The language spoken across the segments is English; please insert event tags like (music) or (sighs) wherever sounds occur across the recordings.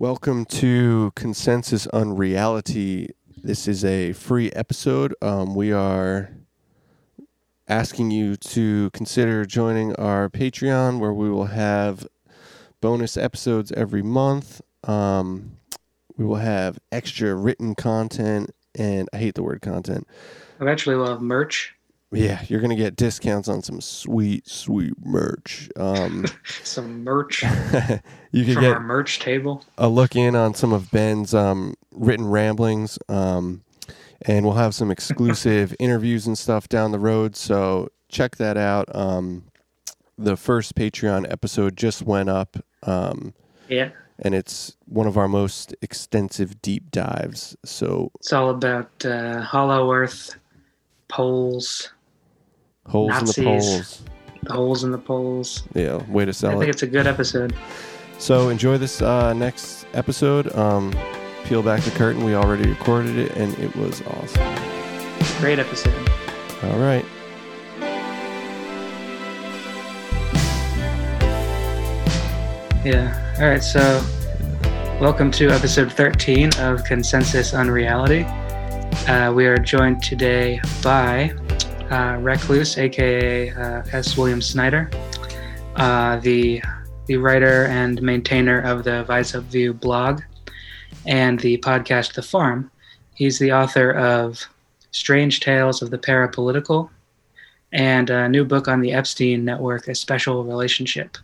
Welcome to Consensus Unreality. This is a free episode. Um, we are asking you to consider joining our Patreon, where we will have bonus episodes every month. Um, we will have extra written content, and I hate the word content. Eventually, we'll have merch. Yeah, you're gonna get discounts on some sweet, sweet merch. Um, (laughs) Some merch (laughs) you can from get our merch table. a look in on some of Ben's um, written ramblings, um, and we'll have some exclusive (laughs) interviews and stuff down the road. So check that out. Um, the first Patreon episode just went up, um, Yeah, and it's one of our most extensive deep dives. So it's all about uh, Hollow Earth poles, holes Nazis. in the poles. the holes in the poles. Yeah, way to sell it. I think it's a good episode. So enjoy this uh, next episode. Um, peel back the curtain. We already recorded it, and it was awesome. Great episode. All right. Yeah. All right. So, welcome to episode 13 of Consensus Unreality. Uh, we are joined today by uh, Recluse, aka uh, S. William Snider, uh, the the writer and maintainer of the VISUP View blog and the podcast The Farm. He's the author of Strange Tales of the Parapolitical and a new book on the Epstein Network, A Special Relationship.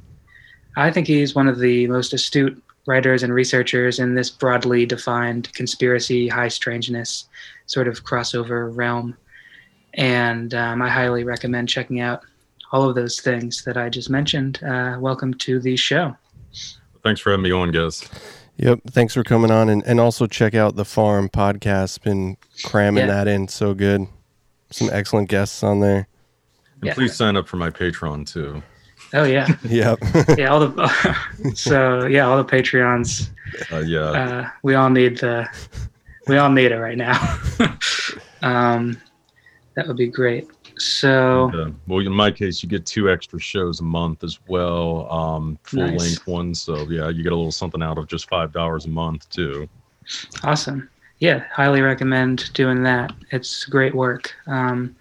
I think he's one of the most astute writers and researchers in this broadly defined conspiracy, high strangeness sort of crossover realm. And um, I highly recommend checking out all of those things that I just mentioned. Uh, welcome to the show. Thanks for having me on, guys. Yep. Thanks for coming on, and, and also check out the Farm podcast. Been cramming Yeah. that in so good. Some excellent guests on there. And Yeah. please sign up for my Patreon too. Oh, yeah. (laughs) Yep. (laughs) yeah, all the (laughs) so yeah, all the Patreons. Uh, yeah, Uh, we all need the we all need it right now. um, that would be great. So well, in my case, you get two extra shows a month as well, um, full Nice. length ones. So yeah, you get a little something out of just five dollars a month too. awesome. Yeah, highly recommend doing that. It's great work, um,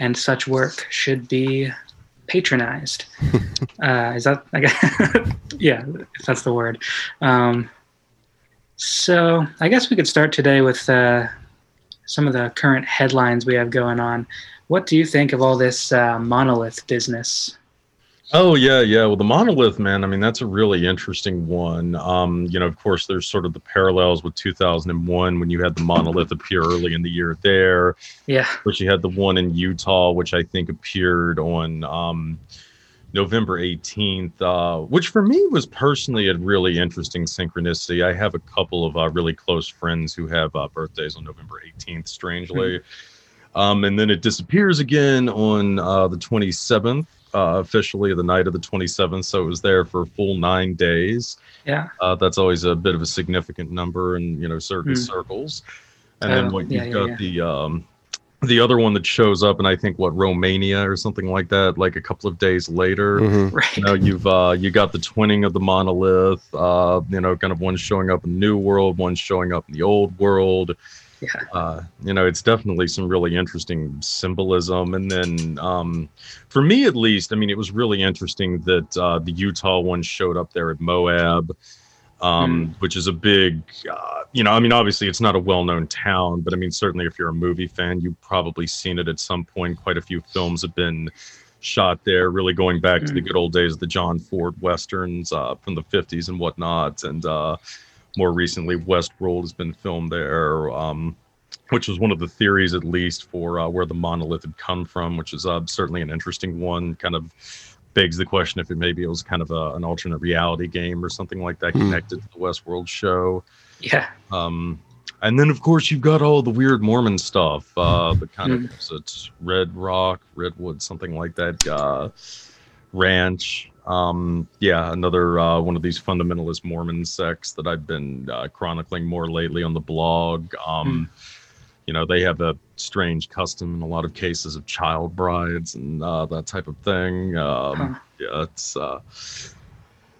and such work should be patronized. (laughs) uh, is that? (laughs) I guess, yeah, if that's the word. Um, so I guess we could start today with uh, some of the current headlines we have going on. What do you think of all this uh, monolith business? Oh yeah, yeah. Well, the monolith, man. I mean, that's a really interesting one. Um, you know, of course, there's sort of the parallels with 2001 when you had the monolith appear early in the year there. Yeah, But you had the one in Utah, which I think appeared on um, November 18th, uh, which for me was personally a really interesting synchronicity. I have a couple of uh, really close friends who have uh, birthdays on November 18th, strangely. um, and then it disappears again on uh, the 27th, uh, officially the night of the 27th. So it was there for a full nine days. yeah, Uh, that's always a bit of a significant number in you know certain Hmm. circles. And then what yeah, you've yeah, got the um, the other one that shows up, and I think what Romania or something like that, like a couple of days later. Mhm. (laughs) right. You know, you've uh, you got the twinning of the monolith. Uh, you know, kind of one showing up in the new world, one showing up in the old world. Yeah. Uh, you know, it's definitely some really interesting symbolism. And then, um, for me at least, I mean, it was really interesting that uh, the Utah one showed up there at Moab, um, which is a big, uh, you know, I mean, obviously it's not a well known town, but I mean, certainly if you're a movie fan, you've probably seen it at some point. Quite a few films have been shot there, really going back to the Mm. good old days of the John Ford westerns uh, from the 50s and whatnot. And uh, more recently, Westworld has been filmed there, um, which was one of the theories, at least, for uh, where the monolith had come from, which is uh, certainly an interesting one. Kind of begs the question if it maybe it was kind of a, an alternate reality game or something like that Hmm. connected to the Westworld show. Yeah, Um, and then, of course, you've got all the weird Mormon stuff. Uh, the kind of it's Red Rock, Redwood, something like that. Uh, ranch. Um, yeah, another uh, one of these fundamentalist Mormon sects that I've been uh, chronicling more lately on the blog. Um, You know, they have a strange custom in a lot of cases of child brides and uh, that type of thing. Um, Huh. Yeah, it's uh,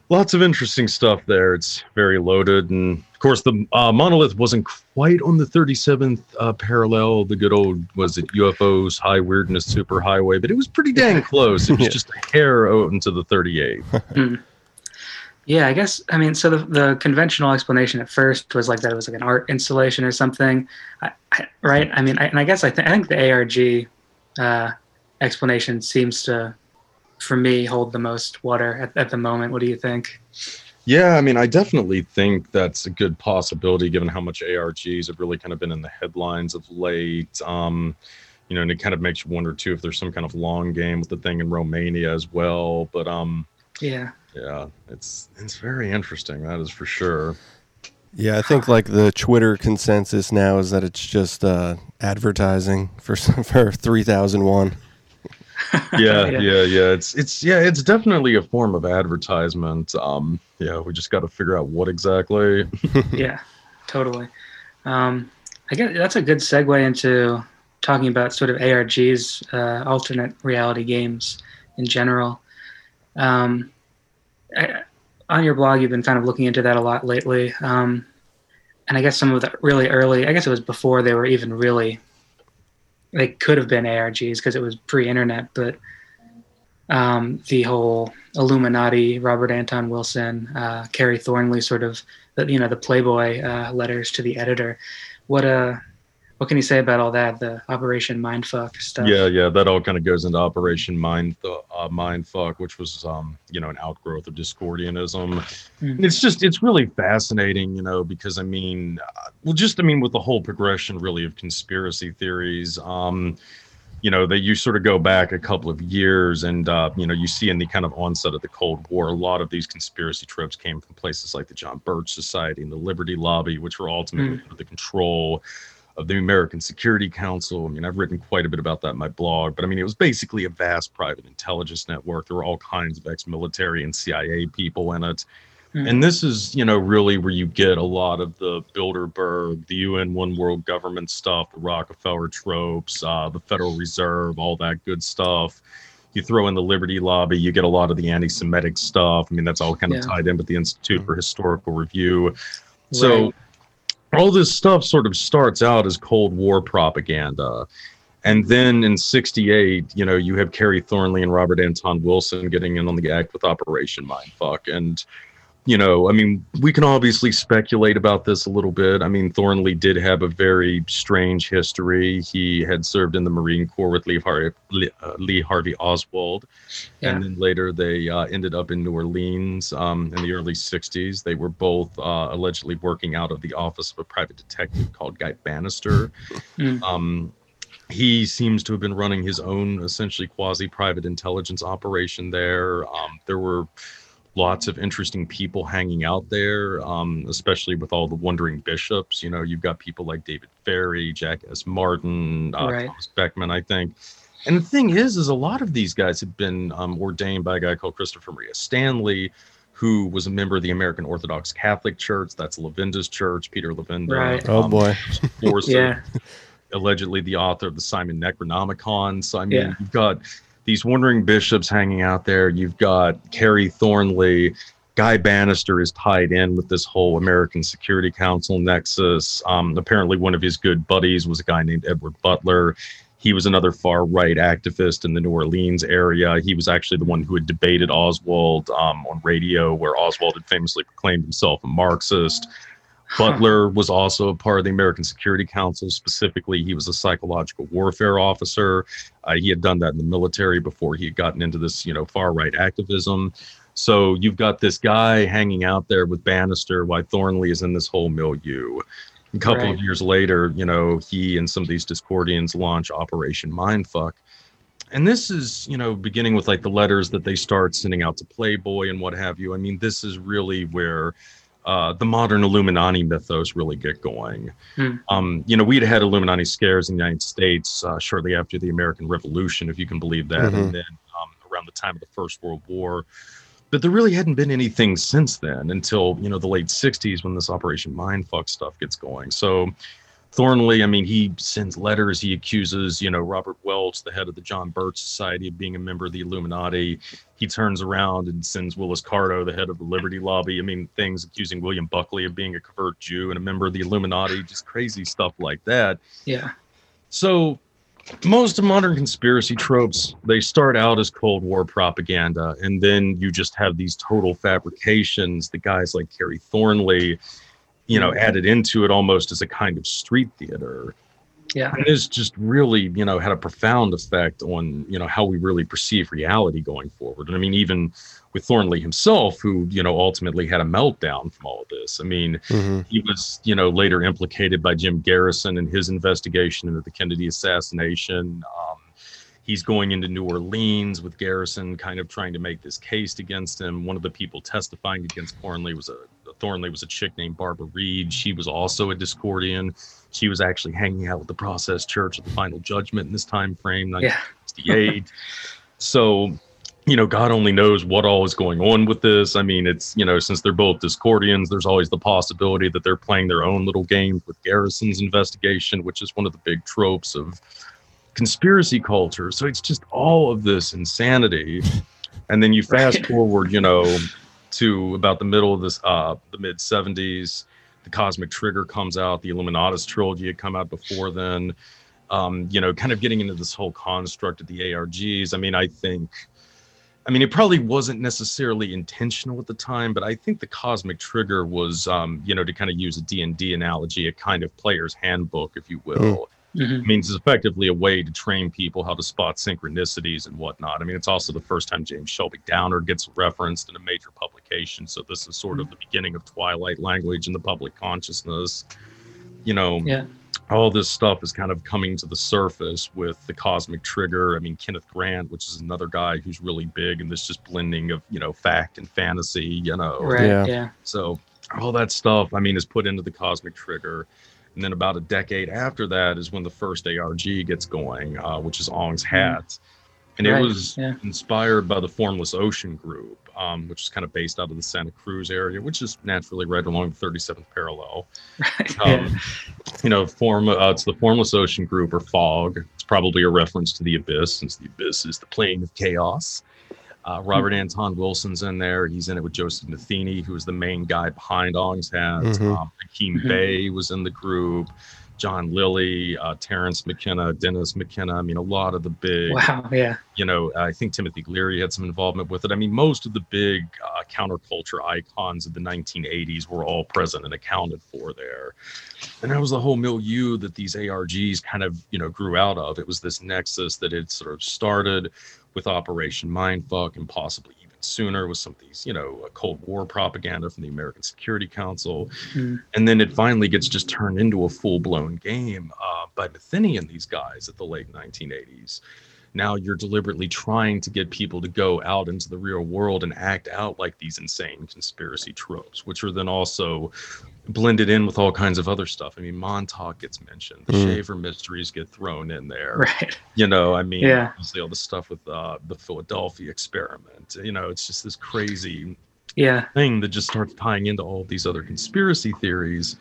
lots of interesting stuff there. It's very loaded, and of course, the uh, monolith wasn't quite on the 37th uh, parallel. The good old was it UFOs, high weirdness, super highway, but it was pretty dang close. It was (laughs) Yeah. just a hair out into the 38. Yeah, I guess I mean so the, the conventional explanation at first was like that it was like an art installation or something, I, I, right? I mean, I, and I guess I, th- I think the ARG uh, explanation seems to, for me, hold the most water at, at the moment. What do you think? Yeah, I mean, I definitely think that's a good possibility given how much ARGs have really kind of been in the headlines of late. Um, you know, and it kind of makes you wonder too if there's some kind of long game with the thing in Romania as well. But um, Yeah, yeah, it's it's very interesting. That is for sure. Yeah, I think like the Twitter consensus now is that it's just uh, advertising for (laughs) for three thousand one. Yeah, (laughs) Yeah. yeah, yeah. It's it's yeah, it's definitely a form of advertisement. Um, yeah, we just got to figure out what exactly. (laughs) yeah, totally. Um, I guess that's a good segue into talking about sort of ARG's uh, alternate reality games in general. Um, On your blog, you've been kind of looking into that a lot lately. Um, and I guess some of the really early, I guess it was before they were even really, they could have been ARGs because it was pre internet, but um, the whole Illuminati, Robert Anton Wilson, uh, Kerry Thornley sort of, the, you know, the Playboy uh, letters to the editor. What uh, what can you say about all that? The Operation Mindfuck stuff. Yeah, yeah, that all kind of goes into Operation Mind uh, Mindfuck, which was um, you know, an outgrowth of Discordianism. Mhm. It's just it's really fascinating, you know, because I mean, uh, well, just I mean, with the whole progression really of conspiracy theories, um, you know, that you sort of go back a couple of years, and uh, you know, you see in the kind of onset of the Cold War, a lot of these conspiracy tropes came from places like the John Birch Society and the Liberty Lobby, which were ultimately under the control of the American Security Council. I mean, I've written quite a bit about that in my blog, but I mean, it was basically a vast private intelligence network. There were all kinds of ex military and CIA people in it. Mhm. And this is, you know, really where you get a lot of the Bilderberg, the UN One World Government stuff, the Rockefeller tropes, uh, the Federal Reserve, all that good stuff. You throw in the Liberty Lobby, you get a lot of the anti Semitic stuff. I mean, that's all kind of Yeah. tied in with the Institute for Historical Review. So Right. All this stuff sort of starts out as Cold War propaganda. And then in 68, you know, you have Kerry Thornley and Robert Anton Wilson getting in on the act with Operation Mindfuck. And, you know, I mean, we can obviously speculate about this a little bit. I mean, Thornley did have a very strange history. He had served in the Marine Corps with Lee Harvey, Lee, uh, Harvey Oswald. Yeah. And then later they uh, ended up in New Orleans um, in the early 60s. They were both uh, allegedly working out of the office of a private detective called Guy Banister. Mm. Um, he seems to have been running his own essentially quasi private intelligence operation there. Um, there were lots of interesting people hanging out there, um, especially with all the wandering bishops. You know, you've got people like David Ferrie, Jack S. Martin, uh, Right. Thomas Beckham, I think. And the thing is, is a lot of these guys had been um, ordained by a guy called Christopher Maria Stanley, who was a member of the American Orthodox Catholic Church. That's Levenda's church, Peter Lavinda. Right. Oh um, boy. Force of- (laughs) Yeah. allegedly the author of the Simon Necronomicon. So I mean, Yeah. you've got these wandering bishops hanging out there. You've got Kerry Thornley. Guy Banister is tied in with this whole American Security Council nexus. Um, apparently, one of his good buddies was a guy named Edward Butler. He was another far right activist in the New Orleans area. He was actually the one who had debated Oswald um, on radio, where Oswald had famously proclaimed himself a Marxist. Huh. Butler was also a part of the American Security Council. Specifically, he was a psychological warfare officer. Uh, he had done that in the military before he had gotten into this, you know, far right activism. So you've got this guy hanging out there with Banister, while Thornley is in this whole milieu. A couple Right. of years later, you know, he and some of these Discordians launch Operation Mindfuck. And this is, you know, beginning with like the letters that they start sending out to Playboy and what have you. I mean, this is really where uh, the modern Illuminati mythos really get going. Hmm. Um, you know, we'd had Illuminati scares in the United States uh, shortly after the American Revolution, if you can believe that, Mhm. and then um, around the time of the First World War. But there really hadn't been anything since then until you know the late '60s when this Operation Mindfuck stuff gets going. So Thornley, I mean, he sends letters. He accuses, you know, Robert Welch, the head of the John Birch Society, of being a member of the Illuminati. He turns around and sends Willis Carto, the head of the Liberty Lobby. I mean, things accusing William Buckley of being a covert Jew and a member of the Illuminati, just crazy stuff like that. Yeah. So, most of modern conspiracy tropes they start out as cold war propaganda and then you just have these total fabrications the guys like Kerry Thornley you know added into it almost as a kind of street theater. Yeah. and it's just really you know had a profound effect on you know how we really perceive reality going forward. And i mean even with thornley himself who you know ultimately had a meltdown from all of this. I mean Mhm. he was you know later implicated by jim garrison in his investigation into the kennedy assassination. Um, he's going into new orleans with garrison kind of trying to make this case against him. One of the people testifying against thornley was a thornley was a chick named barbara reid. She was also a discordian. She was actually hanging out with the process church at the final judgment in this time frame Yeah. 1968 so you know god only knows what all is going on with this. I mean it's you know since they're both discordians there's always the possibility that they're playing their own little games with garrison's investigation which is one of the big tropes of conspiracy culture. So it's just all of this insanity. And then you fast forward you know to about the middle of this uh the mid 70s the cosmic trigger comes out the illuminatus trilogy had come out before then um you know kind of getting into this whole construct of the args i mean i think i mean it probably wasn't necessarily intentional at the time but i think the cosmic trigger was um you know to kind of use a d&d analogy a kind of player's handbook if you will Mhm. I mean, it's effectively a way to train people how to spot synchronicities and whatnot. I mean, it's also the first time James Shelby Downard gets referenced in a major publication. So this is sort of the beginning of Twilight language in the public consciousness. You know, Yeah. all this stuff is kind of coming to the surface with the Cosmic Trigger. I mean, Kenneth Grant, which is another guy who's really big in this just blending of you know fact and fantasy. You know, Right. Yeah. Yeah. so all that stuff, I mean, is put into the Cosmic Trigger. And then about a decade after that is when the first ARG gets going, uh, which is Ong's Hat. And Right, it was yeah. inspired by the Formless Ocean Group, um, which is kind of based out of the Santa Cruz area, which is naturally right along the 37th parallel. Right. yeah. Um, You know, form uh, it's the Formless Ocean Group or FOG. It's probably a reference to the Abyss, since the Abyss is the plane of chaos. Uh, Robert Anton Wilson's in there. He's in it with Joseph Matheny, who is the main guy behind Ong's Hat. Mhm. Um, Hakim Mhm. Bey was in the group. John Lilly, uh, Terence McKenna, Dennis McKenna. I mean, a lot of the big Wow. Yeah. you know, I think Timothy Leary had some involvement with it. I mean, most of the big uh, counterculture icons of the 1980s were all present and accounted for there. And that was the whole milieu that these ARGs kind of, you know, grew out of. It was this nexus that had sort of started with Operation Mindfuck and possibly sooner with some of these, you know, Cold War propaganda from the American Security Council Mm. and then it finally gets just turned into a full-blown game uh, by Matheny and these guys at the late 1980s. Now you're deliberately trying to get people to go out into the real world and act out like these insane conspiracy tropes, which are then also blended in with all kinds of other stuff. I mean, Montauk gets mentioned, the Mm. Shaver mysteries get thrown in there. Right. You know, I mean, Yeah. obviously all the stuff with uh, the Philadelphia experiment. You know, it's just this crazy Yeah. thing that just starts tying into all these other conspiracy theories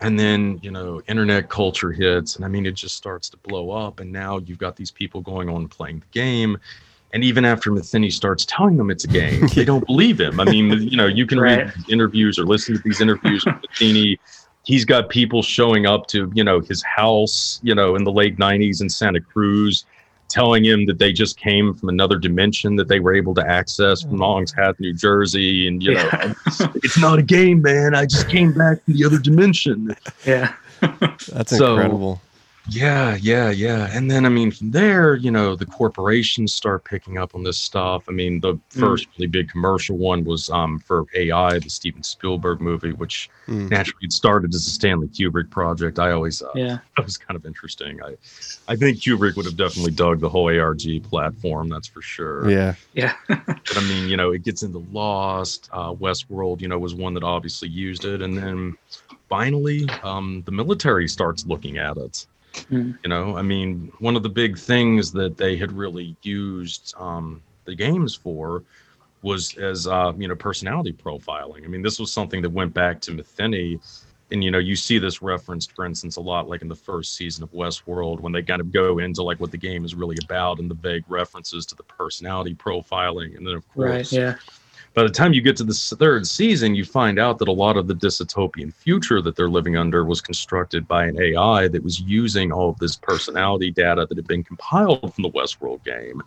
and then you know internet culture hits and i mean it just starts to blow up and now you've got these people going on playing the game and even after Matheny starts telling them it's a game, (laughs) they don't believe him. I mean, you know, you can Right. read interviews or listen to these interviews with Matheny. He's got people showing up to, you know, his house, you know, in the late 90s in Santa Cruz, telling him that they just came from another dimension that they were able to access from mm. Ong's Hat, New Jersey. And, you know, Yeah. it's not a game, man. I just came back from the other dimension. Yeah. That's So- incredible. Yeah, yeah, yeah. And then I mean from there, you know, the corporations start picking up on this stuff. I mean, the first really big commercial one was um for AI, the Steven Spielberg movie, which Mm. naturally it started as a Stanley Kubrick project. I always uh, Yeah. (laughs) that was kind of interesting. I I think Kubrick would have definitely dug the whole ARG platform, that's for sure. Yeah. Yeah. (laughs) But I mean, you know, it gets into Lost. Uh, Westworld, you know, was one that obviously used it, and then finally, um, the military starts looking at it. Mm. You know, I mean, one of the big things that they had really used um, the games for was as uh, you know personality profiling. I mean, this was something that went back to Matheny, and you know you see this referenced for instance a lot like in the first season of westworld when they kind of go into like what the game is really about and the vague references to the personality profiling and then of course Right. Yeah. By the time you get to the third season you find out that a lot of the dystopian future that they're living under was constructed by an ai that was using all of this personality data that had been compiled from the westworld game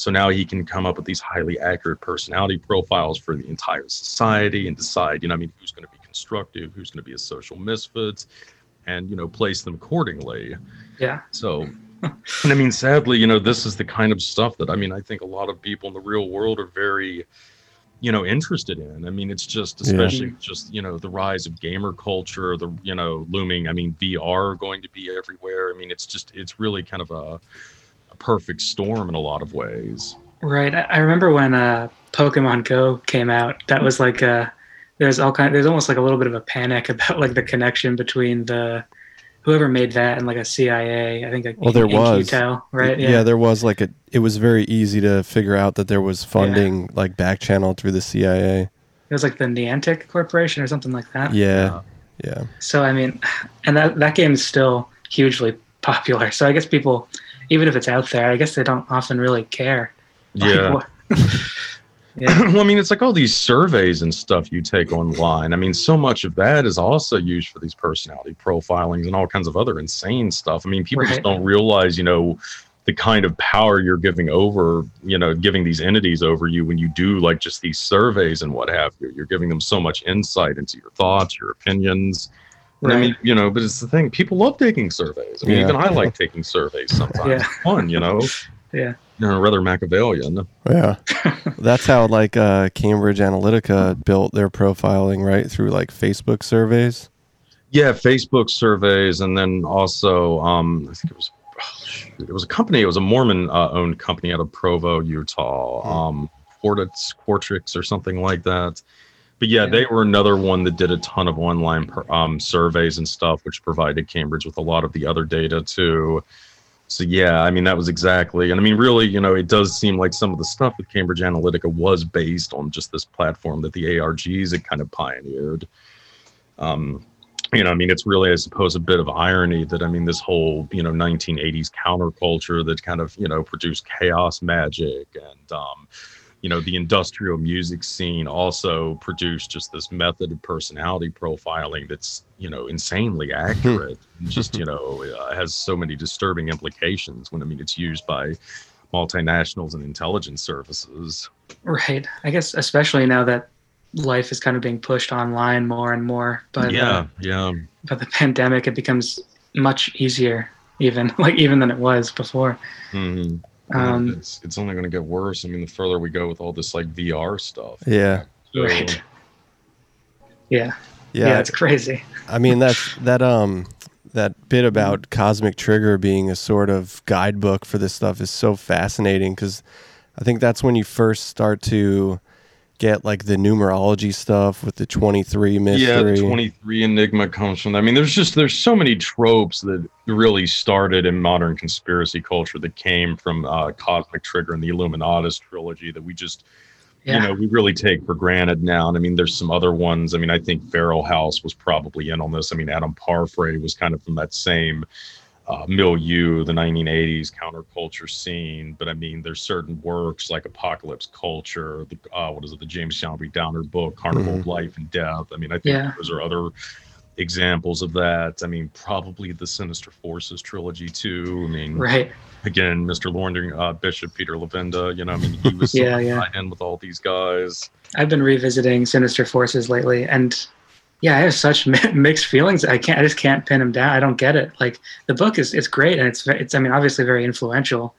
so now he can come up with these highly accurate personality profiles for the entire society and decide, you know, I mean, who's going to be constructive, who's going to be a social misfit, and you know, place them accordingly. Yeah. So, and I mean, sadly, you know, this is the kind of stuff that I mean, I think a lot of people in the real world are very, you know, interested in. I mean, it's just Yeah. especially just you know the rise of gamer culture, the you know looming. I mean, VR going to be everywhere. I mean, it's just it's really kind of a, a perfect storm in a lot of ways. Right. I I remember when uh, Pokemon Go came out. That was like uh there's all kind. There's almost like a little bit of a panic (laughs) about like the connection between the whoever made that and like a CIA. I think like Well, there in was. QTEL, right? Yeah. there was like a. It was very easy to figure out that there was funding like back channel through the CIA. It was like the Niantic Corporation or something like that. Yeah, yeah, So I mean, and that that game is still hugely (laughs) popular. So I guess people, even if it's out there, I guess they don't often really care. Yeah. what- (laughs) yeah. (clears throat) well, I mean, it's like all these surveys and stuff you take online. I mean, so much of that is also used for these personality profilings and all kinds of other insane stuff. I mean, people just don't realize, you know, the kind of power you're giving over, you know, giving these entities over you when you do like just these surveys and what have you. You're giving them so much insight into your thoughts, your opinions. And I mean, you know, but it's the thing. People love taking surveys. I mean, Yeah. even I like taking surveys sometimes. (laughs) Yeah. It's fun, you know. Yeah. You know, rather Machiavellian. yeah. (laughs) That's how like uh, Cambridge Analytica built their profiling right through like Facebook surveys. Yeah, Facebook surveys, and then also, um, I think it was, oh, shoot, it was a company. It was a Mormon-owned company out of Provo, Utah, um, Quartix, Quartrix, or something like that. But yeah, Yeah. they were another one that did a ton of online per, um, surveys and stuff, which provided Cambridge with a lot of the other data too. So yeah, I mean that was exactly, and I mean really, you know, it does seem like some of the stuff with Cambridge Analytica was based on just this platform that the ARGs had kind of pioneered. Um, you know, I mean, it's really, I suppose, a bit of irony that I mean, this whole you know 1980s counterculture that kind of you know produced chaos magic and um, you know the industrial music scene also produced just this method of personality profiling that's you know insanely (laughs) accurate just you know uh, has so many disturbing implications when i mean it's used by multinationals and intelligence services Right. I guess especially now that life is kind of being pushed online more and more. But yeah uh, yeah but the pandemic, it becomes much easier, even (laughs) like even than it was before. Mhm. Um, it's, it's only going to get worse i mean the further we go with all this like vr stuff Yeah, So, Right. (laughs) Yeah. yeah. Yeah. It's crazy. I mean that's (laughs) that um that bit about Cosmic Trigger being a sort of guidebook for this stuff is so fascinating because I think that's when you first start to get like the numerology stuff with the 23 mystery. Yeah, the 23 Enigma comes from. I mean, there's just there's so many tropes that really started in modern conspiracy culture that came from uh, Cosmic Trigger and the Illuminatus trilogy that we just Yeah. you know we really take for granted now. And I mean, there's some other ones. I mean, I think Feral House was probably in on this. I mean, Adam Parfrey was kind of from that same uh, milieu, the 1980s counterculture scene. But I mean, there's certain works like Apocalypse Culture, the uh, what is it, the James Shelby Downard book, Carnival of Life and Death. I mean, I think Yeah. those are other examples of that. I mean, probably the Sinister Forces trilogy too. I mean, Right. again, Mr. Loring, uh, Bishop Peter Levenda. You know, I mean, he was Yeah, (laughs) so yeah. in with all these guys. I've been revisiting Sinister Forces lately, and yeah, I have such (laughs) mixed feelings. I can't. I just can't pin him down. I don't get it. Like the book is it's great, and it's it's. I mean, obviously very influential,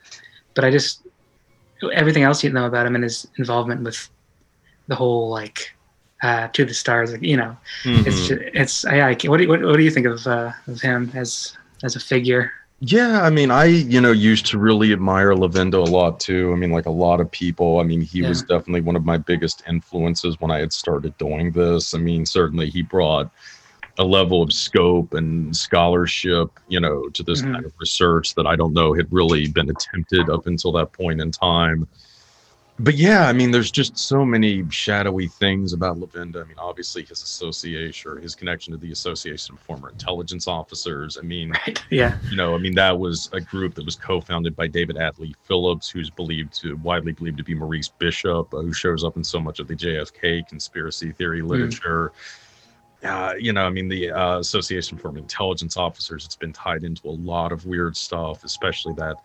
but I just everything else you know about him and his involvement with the whole like uh, to the stars. Like you know, it's Mhm. just, it's. I, I what do you, what, what do you think of uh, of him as as a figure? Yeah, I mean, I you know used to really admire Levenda a lot too. I mean, like a lot of people. I mean, he was definitely one of my biggest influences when I had started doing this. I mean, certainly he brought a level of scope and scholarship, you know, to this Mhm. kind of research that I don't know had really been attempted up until that point in time. But yeah, I mean, there's just so many shadowy things about Levenda. I mean, obviously his association or his connection to the Association of Former Intelligence Officers. I mean, Right. Yeah. you know, I mean, that was a group that was co-founded by David Atlee Phillips, who's believed to widely believed to be Maurice Bishop, uh, who shows up in so much of the JFK conspiracy theory literature. Uh, you know, I mean, the uh, Association for Intelligence Officers, it's been tied into a lot of weird stuff, especially that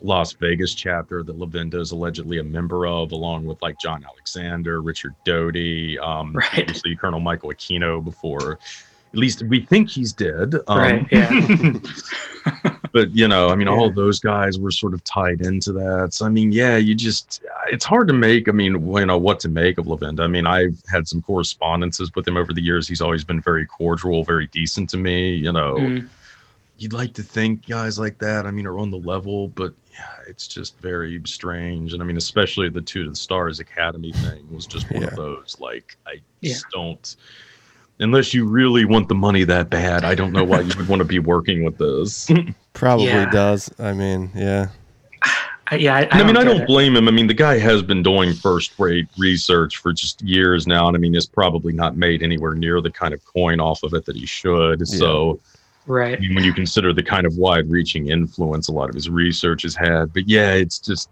Las Vegas chapter that Levenda is allegedly a member of, along with like John Alexander, Richard Doty, um, (laughs) Right. obviously Colonel Michael Aquino before. At least we think he's dead. Um, Right, yeah. (laughs) but you know, I mean, all Yeah. of those guys were sort of tied into that. So I mean, yeah, you just it's hard to make. I mean, you know, what to make of Levenda. I mean, I've had some correspondences with him over the years. He's always been very cordial, very decent to me. You know, Mm, you'd like to think guys like that. I mean, are on the level, but yeah, it's just very strange. And I mean, especially the two to the stars academy thing was just one Yeah. of those. Like, I Yeah. just don't. Unless you really want the money that bad, I don't know why you would want to be working with this. (laughs) Probably Yeah. does. I mean, yeah. Yeah. I, I, I mean, I don't it. blame him. I mean, the guy has been doing first rate research for just years now. And I mean, has probably not made anywhere near the kind of coin off of it that he should. So, I Right. mean, when you consider the kind of wide reaching influence a lot of his research has had. But yeah, it's just,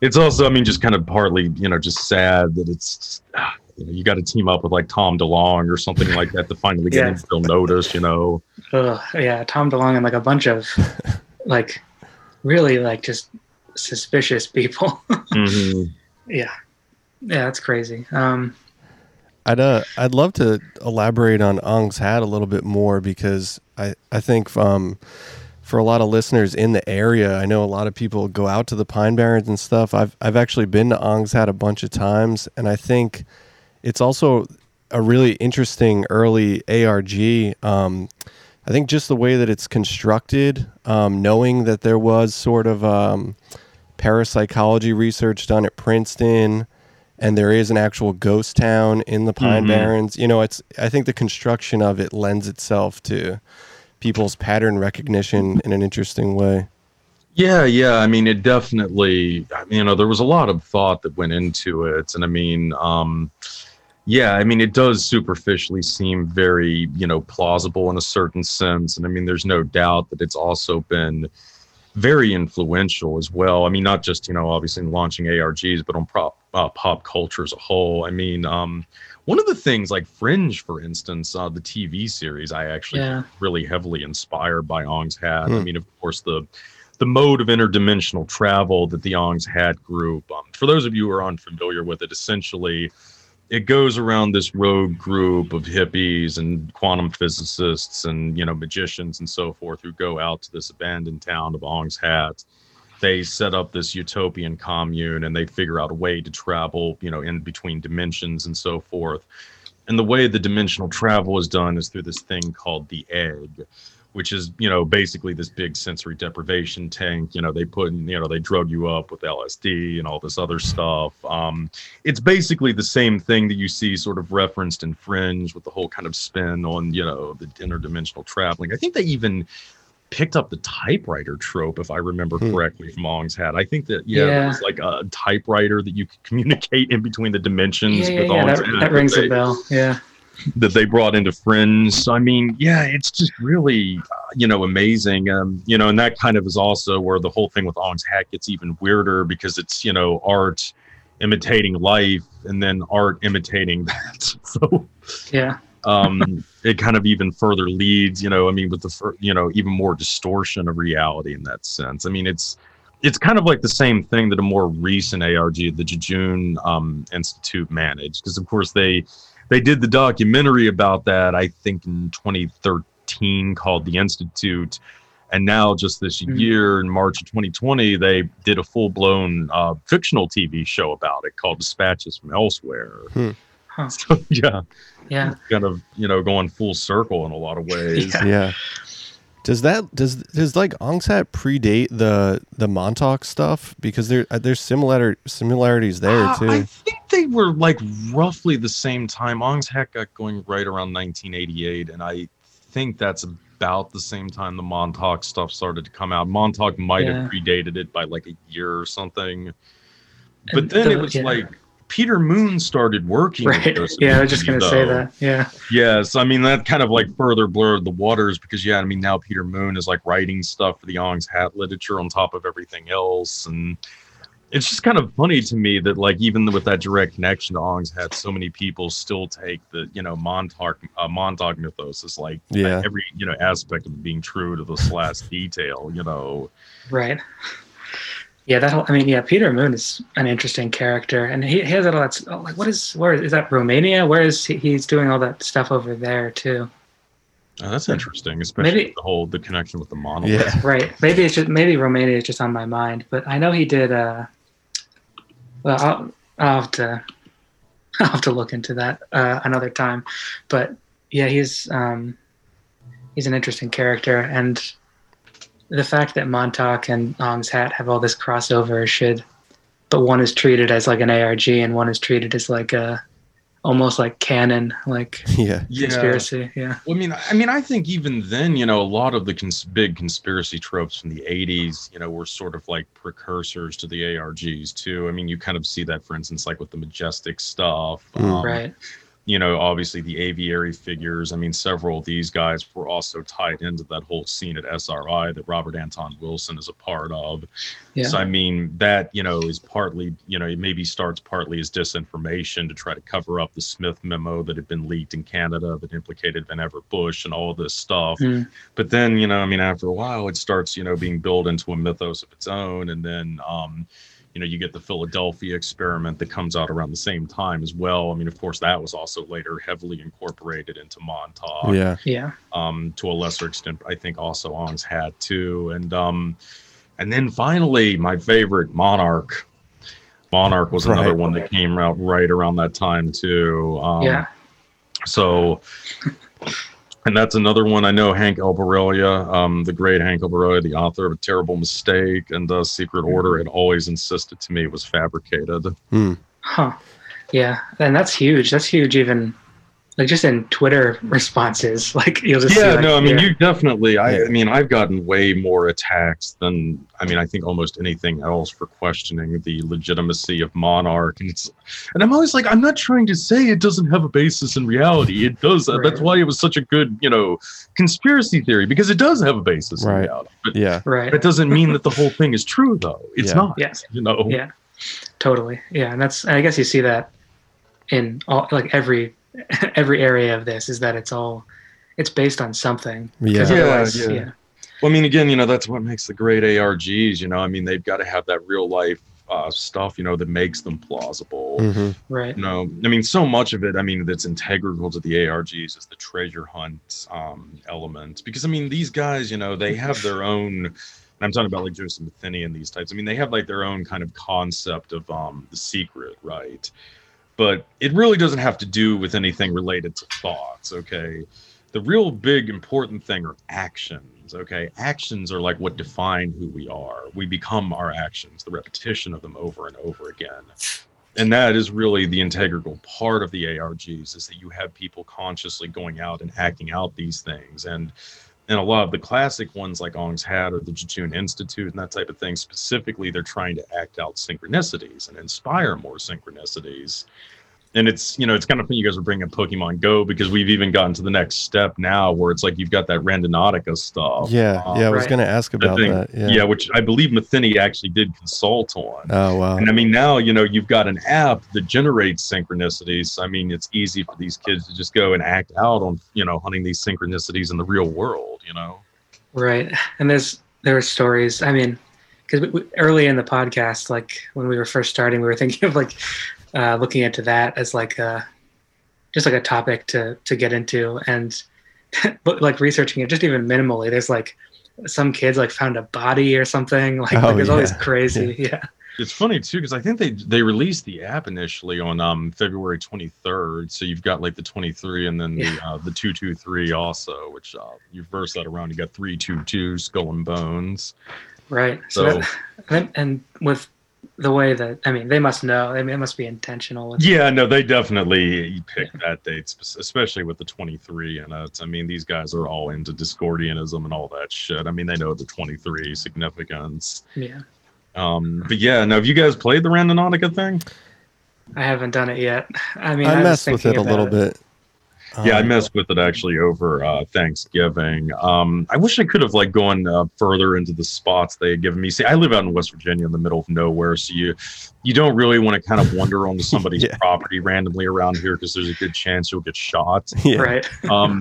it's also, I mean, just kind of partly, you know, just sad that it's, ah, you know, you got to team up with like Tom DeLonge or something like that to finally get (laughs) Yeah. him still noticed, you know. Ugh, yeah. Tom DeLonge and like a bunch of (laughs) like really like just suspicious people. (laughs) Mhm. yeah. Yeah, that's crazy. Um, I'd uh, I'd love to elaborate on Ong's hat a little bit more because I I think um, for a lot of listeners in the area, I know a lot of people go out to the Pine Barrens and stuff. I've I've actually been to Ong's hat a bunch of times, and I think it's also a really interesting early ARG. Um, I think just the way that it's constructed, um, knowing that there was sort of um, parapsychology research done at Princeton, and there is an actual ghost town in the Pine Mhm. Barrens. You know, it's I think the construction of it lends itself to people's pattern recognition in an interesting way. Yeah, yeah. I mean, it definitely. You know, there was a lot of thought that went into it, and I mean, um, yeah, I mean, it does superficially seem very, you know, plausible in a certain sense, and I mean, there's no doubt that it's also been very influential as well. I mean, not just you know, obviously in launching ARGs, but on prop, uh, pop culture as a whole. I mean, um, one of the things like Fringe, for instance, uh, the TV series, I actually yeah. really heavily inspired by Ong's Hat. I Hmm. mean, of course, the the mode of interdimensional travel that the Ong's Hat group. Um, for those of you who are unfamiliar with it, essentially, it goes around this rogue group of hippies and quantum physicists and you know magicians and so forth who go out to this abandoned town of Ong's Hat. They set up this utopian commune and they figure out a way to travel, you know, in between dimensions and so forth. And the way the dimensional travel is done is through this thing called the egg, which is, you know, basically this big sensory deprivation tank. You know, they put, in, you know, they drug you up with LSD and all this other stuff. Um, it's basically the same thing that you see sort of referenced in Fringe with the whole kind of spin on, you know, the interdimensional traveling. I think they even picked up the typewriter trope, if I remember Hmm. correctly, from Ong's Hat. I think that, yeah, there Yeah. was like a typewriter that you could (laughs) communicate in between the dimensions Yeah, yeah, with yeah, Ong's that, that rings a bell. Yeah. That they brought into Fringe. I mean, yeah, it's just really, uh, you know, amazing. Um, you know, and that kind of is also where the whole thing with Ong's Hat gets even weirder because it's, you know, art imitating life and then art imitating (laughs) that. So, Yeah. um, (laughs) it kind of even further leads, you know, I mean, with the, fir- you know, even more distortion of reality in that sense. I mean, it's, it's kind of like the same thing that a more recent ARG, the Jejune um, Institute, managed, because of course they they did the documentary about that. I think in 2013 called The Institute, and now just this Mhm. year in March of 2020 they did a full blown uh, fictional TV show about it called Dispatches from Elsewhere. Hmm. Huh. So, (laughs) yeah, Yeah. kind of you know going full circle in a lot of (laughs) ways. Yeah. Yeah. Does that does does like Ong's hat predate the the Montauk stuff because there uh, there's similar similarities there Uh, too. I think they were like roughly the same time. Ong's Hat got going right around 1988, and I think that's about the same time the Montauk stuff started to come out. Montauk might Yeah. have predated it by like a year or something. but And then the- it was yeah. like Peter Moon started working. right. Joseph (laughs) Yeah, I was just gonna say that. Yeah. Yes, I mean that kind of like further blurred the waters because yeah, I mean now Peter Moon is like writing stuff for the Ong's Hat literature on top of everything else, and it's just kind of funny to me that like even with that direct connection to Ong's Hat, so many people still take the you know Montauk uh, Montauk mythos as like Yeah. every you know aspect of being true to this last detail, you know. Right. Yeah, that whole, I mean, yeah, Peter Moon is an interesting character, and he, he has all that. oh, Like, what is where is that Romania? Where is he, he's doing all that stuff over there too? Oh, that's interesting, especially Maybe- the whole the connection with the monolith. Yeah. (laughs) Right. Maybe it's just maybe Romania is just on my mind, but I know he did. uh Well, I'll, I'll have to (laughs) I'll have to look into that uh, another time. But yeah, he's um he's an interesting character, and the fact that Montauk and Ong's Hat have all this crossover should, but one is treated as like an ARG, and one is treated as like a almost like canon, like (laughs) Yeah. Yeah. conspiracy. Yeah. Well, I mean, I mean, I think even then, you know, a lot of the cons- big conspiracy tropes from the '80s, you know, were sort of like precursors to the ARGs too. I mean, you kind of see that, for instance, like with the majestic stuff. Mm. um, right. You know, obviously the aviary figures. I mean, several of these guys were also tied into that whole scene at SRI that Robert Anton Wilson is a part of. Yeah. So I mean, that you know is partly, you know, it maybe starts partly as disinformation to try to cover up the Smith memo that had been leaked in Canada that implicated Vannevar Bush and all this stuff. Mm. But then, you know, I mean, after a while, it starts, you know, being built into a mythos of its own, and then, um, you know, you get the Philadelphia experiment that comes out around the same time as well. I mean, of course, that was also later heavily incorporated into Montauk Yeah. Yeah. um, to a lesser extent, I think also Ong's Hat too. And um, and then finally, my favorite Monarch. Monarch was another one that came out right around that time too. Um, yeah. So, and that's another one I know. Hank Albarelli, um, the great Hank Albarelli, the author of A Terrible Mistake and uh, Secret Order, had always insisted to me it was fabricated. Mm. Huh. Yeah, and that's huge. That's huge, even like just in Twitter mm. responses. (laughs) Like you'll just see, yeah like, no i mean you definitely I, Yeah. I mean i've gotten way more attacks than i mean i think almost anything else for questioning the legitimacy of monarch and it's and i'm always like i'm not trying to say it doesn't have a basis in reality it does uh, Right. that's why it was such a good you know conspiracy theory because it does have a basis in Right. reality but Yeah. right. that doesn't mean that the whole (laughs) thing is true though it's Yeah. not Yes. you know Yeah. Totally. Yeah, and that's I guess you see that in all like every (laughs) every area of this is that it's all it's based on something. Yeah. Yeah, yeah. yeah. Well, I mean, again, you know, that's what makes the great ARGs. You know, I mean, they've got to have that real life uh, stuff, you know, that makes them plausible. hmm Right. You know, I mean, so much of it, I mean, that's integral to the ARGs is the treasure hunt um, element. Because, I mean, these guys, you know, they have their own. I'm talking about like Joseph Matheny and these types. I mean, they have like their own kind of concept of um, the secret, right? But it really doesn't have to do with anything related to thoughts, okay? The real big important thing are actions, okay? Actions are like what define who we are. We become our actions, the repetition of them over and over again and that is really the integral part of the ARGs is that you have people consciously going out and acting out these things and and a lot of the classic ones like Ong's Hat or the Jejune Institute and that type of thing specifically they're trying to act out synchronicities and inspire more synchronicities and it's you know it's kind of funny you guys are bringing up Pokemon Go because we've even gotten to the next step now where it's like you've got that Randonautica stuff Yeah. um, Yeah. I was Right. going to ask about thing- that. yeah. Yeah. which I believe Matheny actually did consult on Oh, wow. and I mean, now, you know, you've got an app that generates synchronicities. I mean, it's easy for these kids to just go and act out on, you know, hunting these synchronicities in the real world, you know? Right. And there's there are stories. I mean, because early in the podcast, like when we were first starting, we were thinking of like uh, looking into that as like a just like a topic to to get into, and (laughs) but like researching it just even minimally. There's like some kids like found a body or something. (laughs) Like, Oh, like there's all these crazy. Yeah. It's funny too because I think they they released the app initially on um February 23rd. So you've got like the 23 and then the Yeah. uh, the 223 also, which uh, you reverse that around. You got 322 Skull and Bones. Right. So, So- that, (laughs) and, and with the way that I mean, they must know. I mean, it must be intentional. With, Yeah, no, they definitely picked that date, especially with the 23 And it. I mean, these guys are all into Discordianism and all that shit. I mean, they know the 23 significance. yeah. Um, but yeah, now have you guys played the Randonautica thing? I haven't done it yet. I mean, I was messed with it a little about bit. Yeah, I Um, messed with it actually over uh, Thanksgiving. Um, I wish I could have like gone uh, further into the spots they had given me. See, I live out in West Virginia in the middle of nowhere, so you you don't really want to kind of (laughs) wander onto somebody's Yeah. property randomly around here because there's a good chance you'll get shot. (laughs) Yeah. Right. (laughs) Um,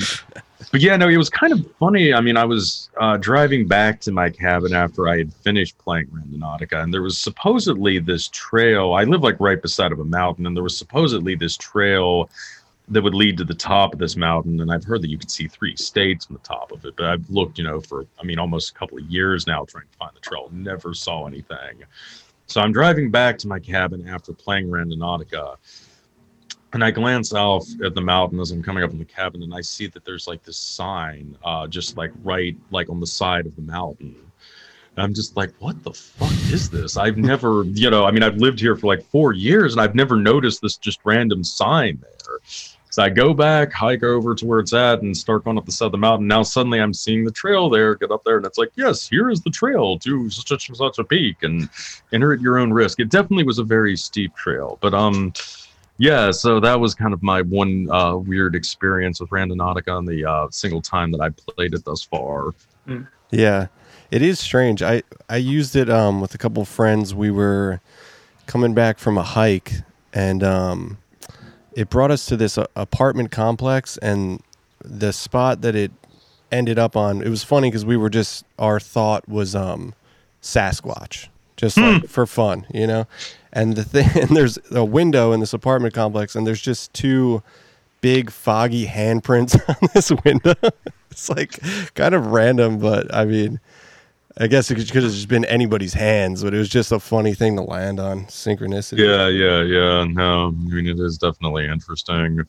but yeah, no, it was kind of funny. I mean, I was uh, driving back to my cabin after I had finished playing Randonautica, and there was supposedly this trail. I live like right beside of a mountain, and there was supposedly this trail that would lead to the top of this mountain. And I've heard that you could see three states from the top of it, but I've looked, you know, for I mean, almost a couple of years now trying to find the trail. Never saw anything. So I'm driving back to my cabin after playing Randonautica. And I glance off at the mountain as I'm coming up in the cabin, and I see that there's like this sign, uh, just like right, like on the side of the mountain. And I'm just like, what the fuck is this? I've never, (laughs) you know, I mean, I've lived here for like four years, and I've never noticed this just random sign there. So I go back, hike over to where it's at, and start going up the side of the mountain. Now suddenly I'm seeing the trail there. Get up there, and it's like, yes, here is the trail to such and such a peak, and enter at your own risk. It definitely was a very steep trail, but um, yeah. So that was kind of my one uh, weird experience with Randonautica on the uh, single time that I played it thus far. Yeah, it is strange. I I used it um, with a couple of friends. We were coming back from a hike, and um, it brought us to this uh, apartment complex. And the spot that it ended up on, it was funny because we were just our thought was um, Sasquatch, just like for fun, you know. And the thing, (laughs) and there's a window in this apartment complex, and there's just two big foggy handprints (laughs) on this window. (laughs) it's like kind of random, but I mean, I guess it could have just been anybody's hands, but it was just a funny thing to land on. Synchronicity. Yeah, yeah, yeah. No, I mean it is definitely interesting.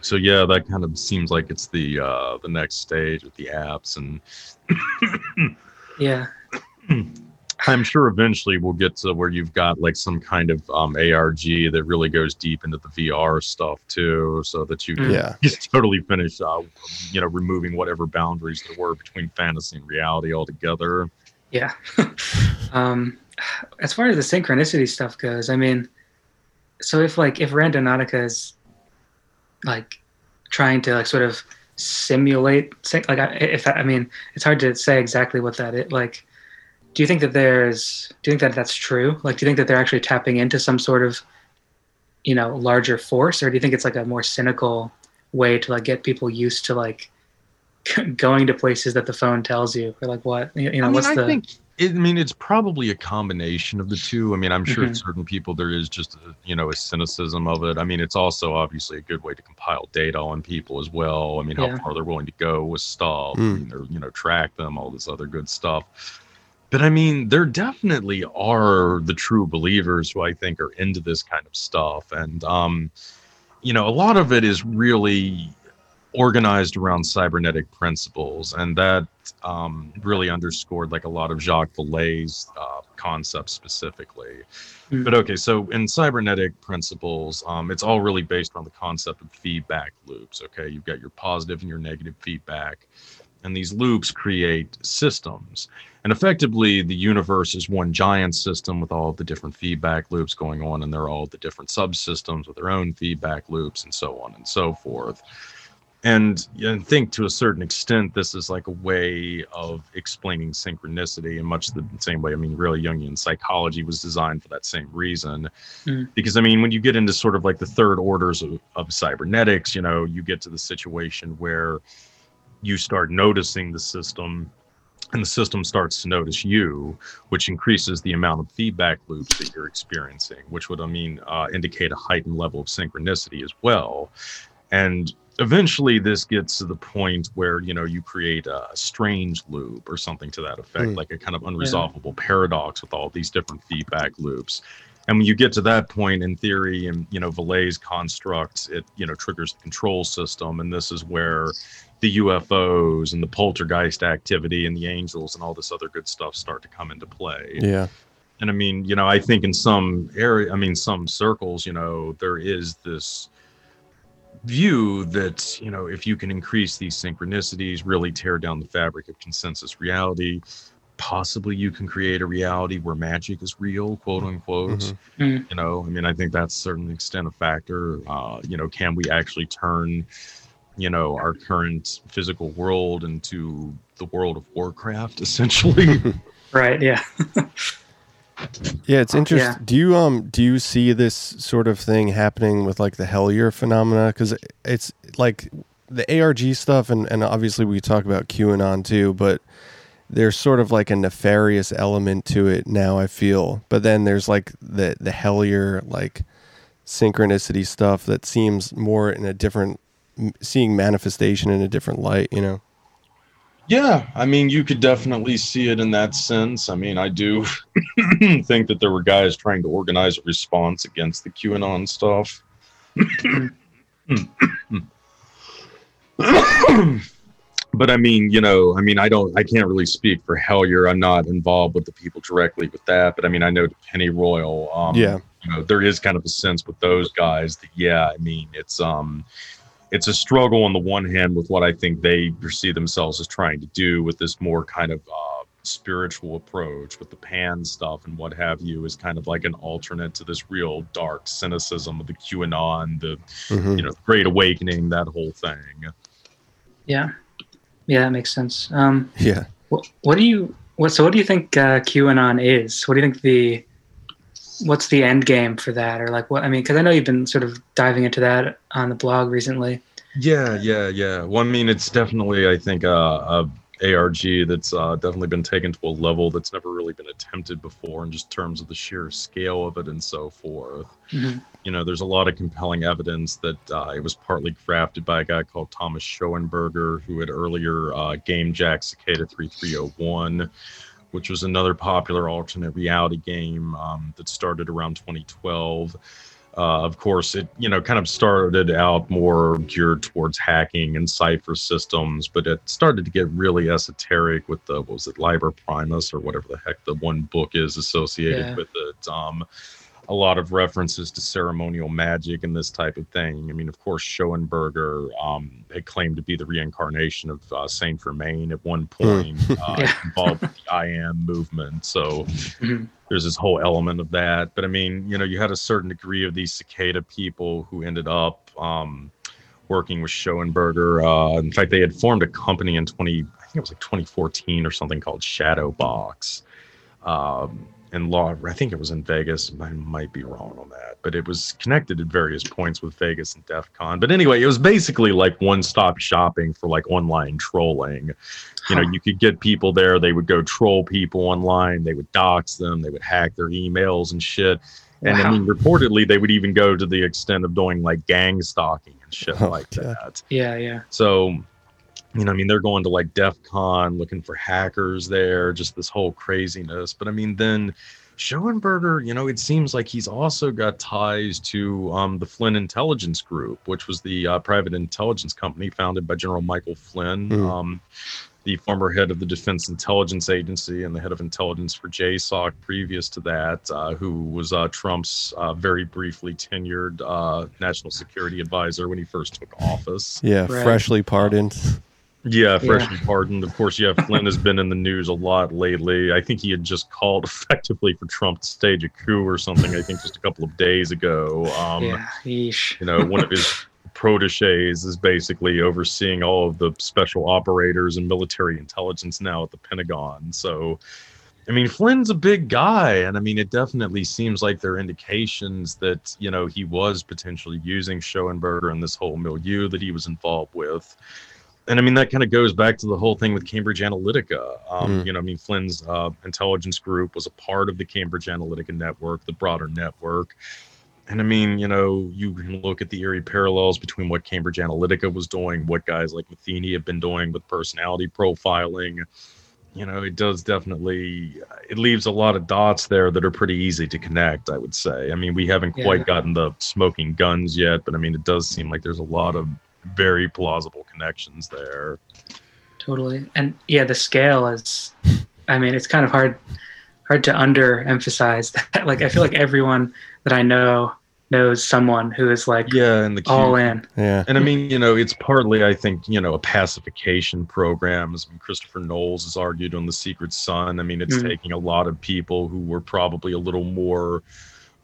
So yeah, that kind of seems like it's the uh, the next stage with the apps, and Yeah. (clears throat) I'm sure eventually we'll get to where you've got like some kind of um, ARG that really goes deep into the VR stuff too, so that you can Yeah. just (laughs) totally finish, uh, you know, removing whatever boundaries there were between fantasy and reality altogether. Yeah. (laughs) um, as far as the synchronicity stuff goes, I mean, so if like if Randonautica is like trying to like sort of simulate syn- like I- if I mean it's hard to say exactly what that is like. Do you think that there's? Do you think that that's true? Like, do you think that they're actually tapping into some sort of, you know, larger force, or do you think it's like a more cynical way to like get people used to like (laughs) going to places that the phone tells you, or like what you you know? I mean, what's I the think it, I mean it's probably a combination of the two. I mean, I'm sure Mhm. certain people there is just a, you know a cynicism of it. I mean, it's also obviously a good way to compile data on people as well. I mean, how Yeah. far they're willing to go with stuff, Mm. and they're, you know, track them, all this other good stuff. But I mean, there definitely are the true believers who I think are into this kind of stuff, and um, you know, a lot of it is really organized around cybernetic principles, and that um, really underscored like a lot of Jacques Vallée's uh, concepts specifically. Mm. But okay, so in cybernetic principles, um, it's all really based on the concept of feedback loops. Okay, you've got your positive and your negative feedback, and these loops create systems. And effectively, the universe is one giant system with all of the different feedback loops going on, and they're all the different subsystems with their own feedback loops, and so on and so forth and I think to a certain extent, this is like a way of explaining synchronicity in much the same way. I mean, really, Jungian psychology was designed for that same reason. Mm. Because, I mean, when you get into sort of like the third orders of, of cybernetics, you know, you get to the situation where you start noticing the system and the system starts to notice you, which increases the amount of feedback loops that you're experiencing, which would, I mean, uh, indicate a heightened level of synchronicity as well. And eventually this gets to the point where you know you create a strange loop or something to that effect Mm. like a kind of unresolvable paradox with all these different feedback loops and when you get to that point in theory and you know Vallée's construct it you know triggers the control system and this is where the UFOs and the poltergeist activity and the angels and all this other good stuff start to come into play Yeah. and I mean, you know, I think in some area, I mean, some circles, you know, there is this view that, you know, if you can increase these synchronicities, really tear down the fabric of consensus reality, possibly you can create a reality where magic is real, quote unquote. Mhm. Mm. You know, I mean, I think that's certain extent a factor. Uh, you know, can we actually turn, you know, our current physical world into the world of Warcraft, (laughs) essentially? (laughs) Right. Yeah. (laughs) Yeah, it's interesting. Yeah. Do you um do you see this sort of thing happening with like the Hellier phenomena? Because it's like the ARG stuff, and and obviously we talk about QAnon too, but there's sort of like a nefarious element to it now. I feel, but then there's like the the Hellier like synchronicity stuff that seems more in a different seeing manifestation in a different light. You know. Yeah, I mean, you could definitely see it in that sense. I mean, I do think that there were guys trying to organize a response against the QAnon stuff. But I mean, you know, I mean, I don't, I can't really speak for Hellier. I'm not involved with the people directly with that, but I mean, I know Penny Royal. Um, Yeah. you know, there is kind of a sense with those guys that, yeah, I mean, it's um, it's a struggle on the one hand with what I think they perceive themselves as trying to do with this more kind of uh, spiritual approach with the pan stuff and what have you is kind of like an alternate to this real dark cynicism of the QAnon, the Mhm. you know Great Awakening, that whole thing. Yeah. Yeah, that makes sense. Um, Yeah. what, what do you what so what do you think uh, QAnon is? What do you think the what's the end game for that or like what I mean because I know you've been sort of diving into that on the blog recently. Yeah, yeah, yeah. Well, I mean, it's definitely, I think, uh, a ARG that's uh, definitely been taken to a level that's never really been attempted before in just terms of the sheer scale of it and so forth. Mhm. You know, there's a lot of compelling evidence that uh, it was partly crafted by a guy called Thomas Schoenberger, who had earlier uh, game jack Cicada 3301, which was another popular alternate reality game um, that started around 2012. Uh, of course, it you know kind of started out more geared towards hacking and cipher systems, but it started to get really esoteric with the what was it Liber Primus or whatever the heck the one book is associated Yeah. with it. Um, a lot of references to ceremonial magic and this type of thing. I mean, of course, Schoenberger um, had claimed to be the reincarnation of uh, Saint Germain at one point, uh, (laughs) Yeah. involved with the I am movement. So (laughs) Mhm. There's this whole element of that. But I mean, you know, you had a certain degree of these cicada people who ended up um, working with Schoenberger. Uh, in fact, they had formed a company in 20, I think it was like 2014 or something called Shadowbox. Um, and law, I think it was in Vegas. I might be wrong on that, but it was connected at various points with Vegas and DEF CON. But anyway, it was basically like one stop shopping for like online trolling you know Huh. you could get people there they would go troll people online they would dox them they would hack their emails and shit and i mean reportedly they would even go to the extent of doing like gang stalking and shit Oh, like God. that Yeah, yeah. so you know i mean they're going to like def con looking for hackers there just this whole craziness but i mean then Schoenberger, you know, it seems like he's also got ties to um, the Flynn Intelligence Group, which was the uh, private intelligence company founded by General Michael Flynn, Mm. um, the former head of the Defense Intelligence Agency and the head of intelligence for JSOC previous to that, uh, who was uh, Trump's uh, very briefly tenured uh, national security advisor when he first took office. Yeah. Right. Freshly pardoned. Yeah, freshly pardoned. Of course, yeah, Flynn has been in the news a lot lately. I think he had just called (laughs) effectively for Trump to stage a coup or something, I think just a couple of days ago. Um, yeah. Yeesh. You know, one of his proteges is basically overseeing all of the special operators and military intelligence now at the Pentagon. So, I mean, Flynn's a big guy, and I mean, it definitely seems like there are indications that you know he was potentially using Schoenberger and this whole milieu that he was involved with. And I mean, that kind of goes back to the whole thing with Cambridge Analytica. Um, Mm. You know, I mean, Flynn's uh, intelligence group was a part of the Cambridge Analytica network, the broader network. And I mean, you know, you can look at the eerie parallels between what Cambridge Analytica was doing, what guys like Matheny have been doing with personality profiling. You know, it does definitely, it leaves a lot of dots there that are pretty easy to connect, I would say. I mean, we haven't Yeah. quite gotten the smoking guns yet, but I mean, it does seem like there's a lot of very plausible connections there. Totally. And yeah, the scale is I mean, it's kind of hard hard to underemphasize (laughs) that. Like I feel like everyone that I know knows someone who is like yeah, and the all in. Yeah. And I mean, you know, it's partly, I think, you know, a pacification program. As Christopher Knowles has argued on The Secret Sun. I mean, it's Mhm. taking a lot of people who were probably a little more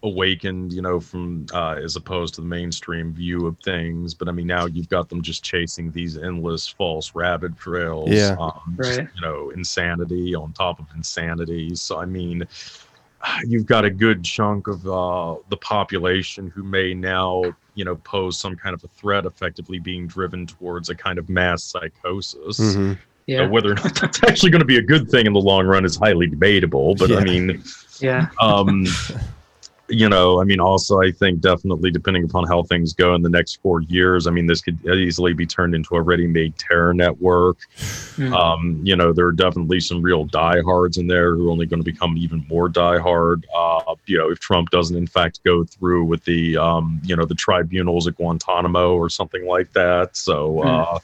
awakened, you know, from uh, as opposed to the mainstream view of things. But I mean, now you've got them just chasing these endless false rabbit trails. Yeah. Um, just, Right. you know, insanity on top of insanity. So, I mean, you've got a good chunk of uh, the population who may now, you know, pose some kind of a threat, effectively being driven towards a kind of mass psychosis. Mhm. Yeah. Now, whether or not that's actually going to be a good thing in the long run is highly debatable. But Yeah. I mean, Yeah. um, (laughs) you know, I mean, also, I think definitely depending upon how things go in the next four years, I mean, this could easily be turned into a ready made terror network. Mm. Um, you know, there are definitely some real diehards in there who are only going to become even more diehard. Uh, you know, if Trump doesn't in fact go through with the, um, you know, the tribunals at Guantanamo or something like that. So, uh,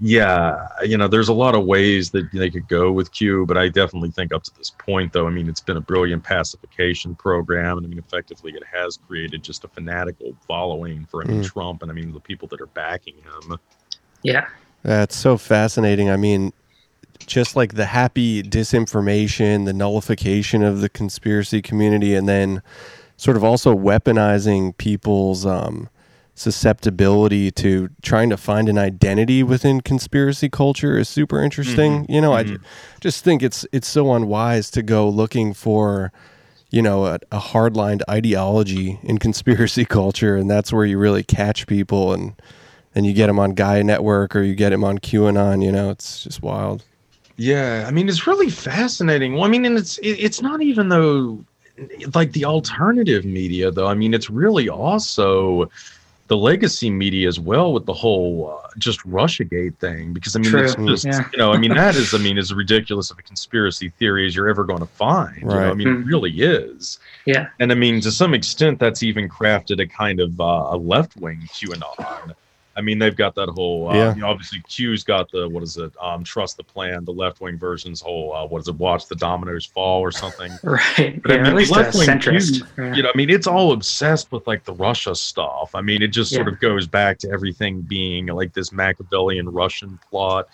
yeah, you know, there's a lot of ways that they could go with Q, but I definitely think up to this point, though, I mean, it's been a brilliant pacification program, and I mean, effectively, it has created just a fanatical following for I mean, Mm. Trump, and I mean, the people that are backing him. yeah. That's so fascinating. I mean, just like the happy disinformation, the nullification of the conspiracy community, and then sort of also weaponizing people's um, susceptibility to trying to find an identity within conspiracy culture is super interesting. You know, I Mhm. j- just think it's it's so unwise to go looking for you know a, a hardlined ideology in conspiracy (laughs) culture, and that's where you really catch people and and you get them on Gaia Network or you get them on QAnon. You know, it's just wild. Yeah, I mean it's really fascinating. Well, I mean, and it's it, it's not even though like the alternative media though. I mean, it's really also the legacy media as well with the whole uh, just RussiaGate thing because I mean it's just yeah. you know I mean that is I mean (laughs) as ridiculous of a conspiracy theory as you're ever going to find. You know? I mean it Mhm. really is. Yeah. And I mean to some extent that's even crafted a kind of uh, a left wing QAnon. I mean, they've got that whole. Uh, Yeah. you know, obviously, Q's got the what is it? Um, trust the plan. The left wing version's whole. Uh, what is it? Watch the dominoes fall or something. (laughs) Right. But I mean, at least left-wing centrist. views, Yeah. You know, I mean, it's all obsessed with like the Russia stuff. I mean, it just sort of goes back to everything being like this Machiavellian Russian plot.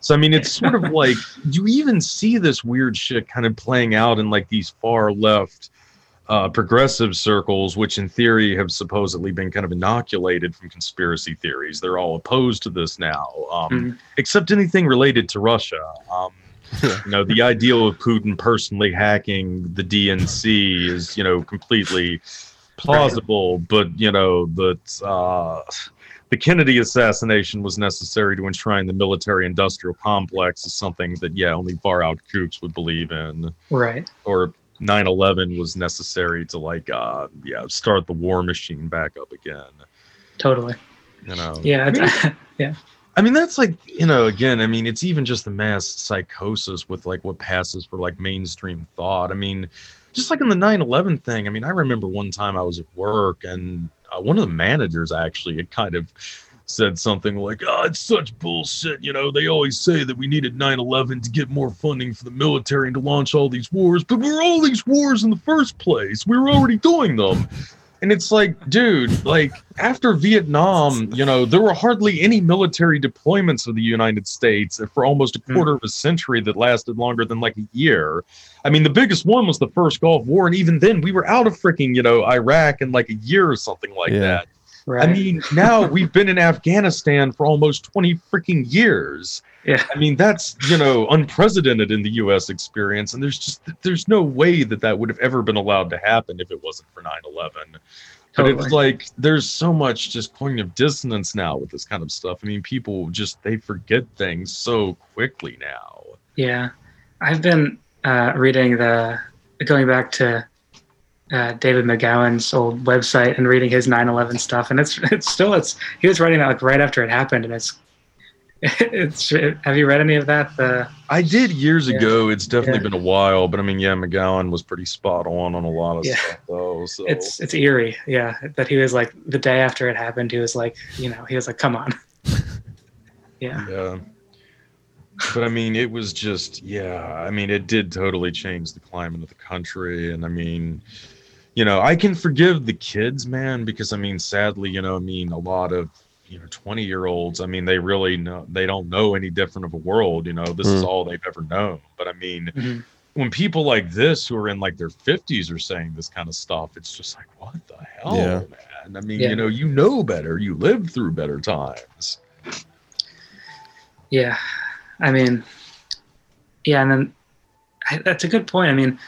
So I mean, it's (laughs) sort of like you even see this weird shit kind of playing out in like these far left uh, progressive circles, which in theory have supposedly been kind of inoculated from conspiracy theories. They're all opposed to this now, um, Mhm. except anything related to Russia. Um, you know, the ideal of Putin personally hacking the DNC is, you know, completely plausible, but you know, that uh, the Kennedy assassination was necessary to enshrine the military-industrial complex is something that, yeah, only far-out kooks would believe in Right. or 9-11 was necessary to like uh yeah start the war machine back up again Totally. you know Yeah. I mean, it's- yeah. I mean that's like you know again I mean it's even just the mass psychosis with like what passes for like mainstream thought I mean just like in the 9-11 thing I mean I remember one time I was at work and uh, one of the managers actually had kind of said something like oh it's such bullshit you know they always say that we needed 9-11 to get more funding for the military and to launch all these wars but we're all these wars in the first place we were already doing them and it's like, dude, like after Vietnam, you know, there were hardly any military deployments of the United States for almost a hmm. quarter of a century that lasted longer than like a year. I mean, the biggest one was the first Gulf War, and even then, we were out of freaking, you know, Iraq in like a year or something like Yeah. that. Right. I mean, now we've been in Afghanistan for almost 20 freaking years. Yeah. I mean, that's, you know, unprecedented in the US experience. And there's just, there's no way that that would have ever been allowed to happen if it wasn't for 9 11. But Totally. it's like, there's so much just cognitive dissonance now with this kind of stuff. I mean, people just, they forget things so quickly now. Yeah, I've been uh, reading the going back to uh, David McGowan's old website and reading his 9/11 stuff, and it's it's still it's he was writing that like right after it happened, and it's (laughs) it's have you read any of that? The I did years Yeah. ago. It's definitely Yeah. been a while, but I mean, yeah, McGowan was pretty spot on on a lot of Yeah. stuff, though. So it's it's eerie, yeah. That he was like the day after it happened, he was like, you know, he was like, come on, (laughs) yeah, Yeah. But I mean, it was just, yeah. I mean, it did totally change the climate of the country. And I mean, you know, I can forgive the kids, man, because I mean, sadly, you know, I mean, a lot of you know 20 year olds i mean they really know they don't know any different of a world you know this is Mm. all they've ever known but i mean Mhm. when people like this who are in like their 50s are saying this kind of stuff it's just like what the hell Yeah. man i mean Yeah. you know you know better you lived through better times Yeah, I mean, yeah, and then I, that's a good point. I mean,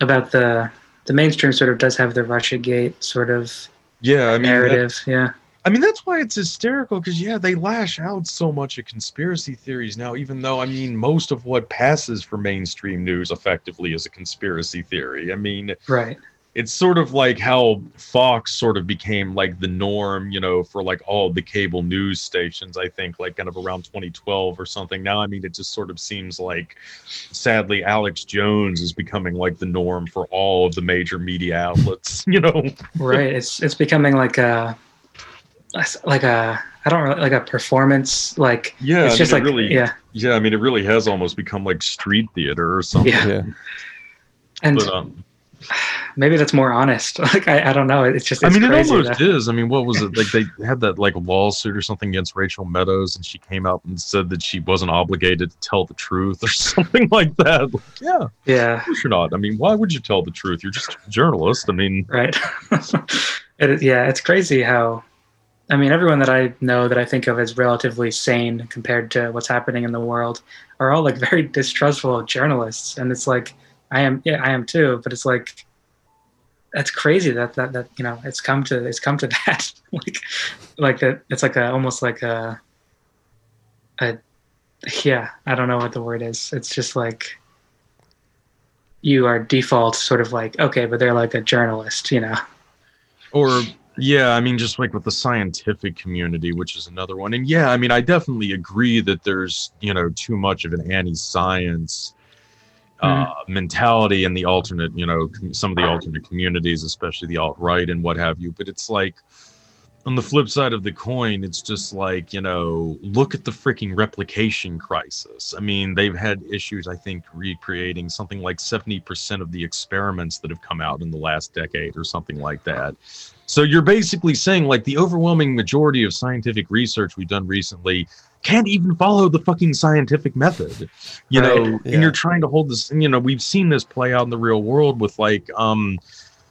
about the the mainstream sort of does have the Russia Gate sort of yeah i mean that- narrative. yeah, I mean, that's why it's hysterical because, yeah, they lash out so much at conspiracy theories now, even though, I mean, most of what passes for mainstream news effectively is a conspiracy theory. I mean, right. It's sort of like how Fox sort of became like the norm, you know, for like all the cable news stations, I think, like kind of around 2012 or something. Now, I mean, it just sort of seems like sadly Alex Jones is becoming like the norm for all of the major media outlets, (laughs) you know? right it's it's becoming like a like a i don't really like a performance like Yeah, it's I just mean, like really, yeah Yeah, I mean, it really has almost become like street theater or something. Yeah. Yeah. and But, um, maybe that's more honest (laughs) like i, I don't know it's just I it's mean, it almost that- is. I mean, what was it like? They had that like lawsuit or something against Rachel Meadows, and she came out and said that she wasn't obligated to tell the truth or (laughs) something like that. Like, yeah, yeah of course you're not. I mean, why would you tell the truth? You're just a journalist. I mean, right (laughs) it is, yeah it's crazy how i mean everyone that i know that i think of as relatively sane compared to what's happening in the world are all like very distrustful of journalists and it's like i am yeah i am too but it's like that's crazy that that, that you know it's come to it's come to (laughs) that. Like like that it's like a almost like a a yeah i don't know what the word is. It's just like you are default sort of like okay but they're like a journalist you know? Or yeah, I mean, just like with the scientific community, which is another one. And yeah, I mean, I definitely agree that there's you know too much of an anti-science uh, mentality in the alternate, you know, some of the alternate communities, especially the alt right and what have you. But it's like on the flip side of the coin, it's just like, you know, look at the freaking replication crisis. I mean, they've had issues, I think, recreating something like 70% of the experiments that have come out in the last decade or something like that. So you're basically saying, like, the overwhelming majority of scientific research we've done recently can't even follow the fucking scientific method you Right. know Yeah. and you're trying to hold this you know we've seen this play out in the real world with like um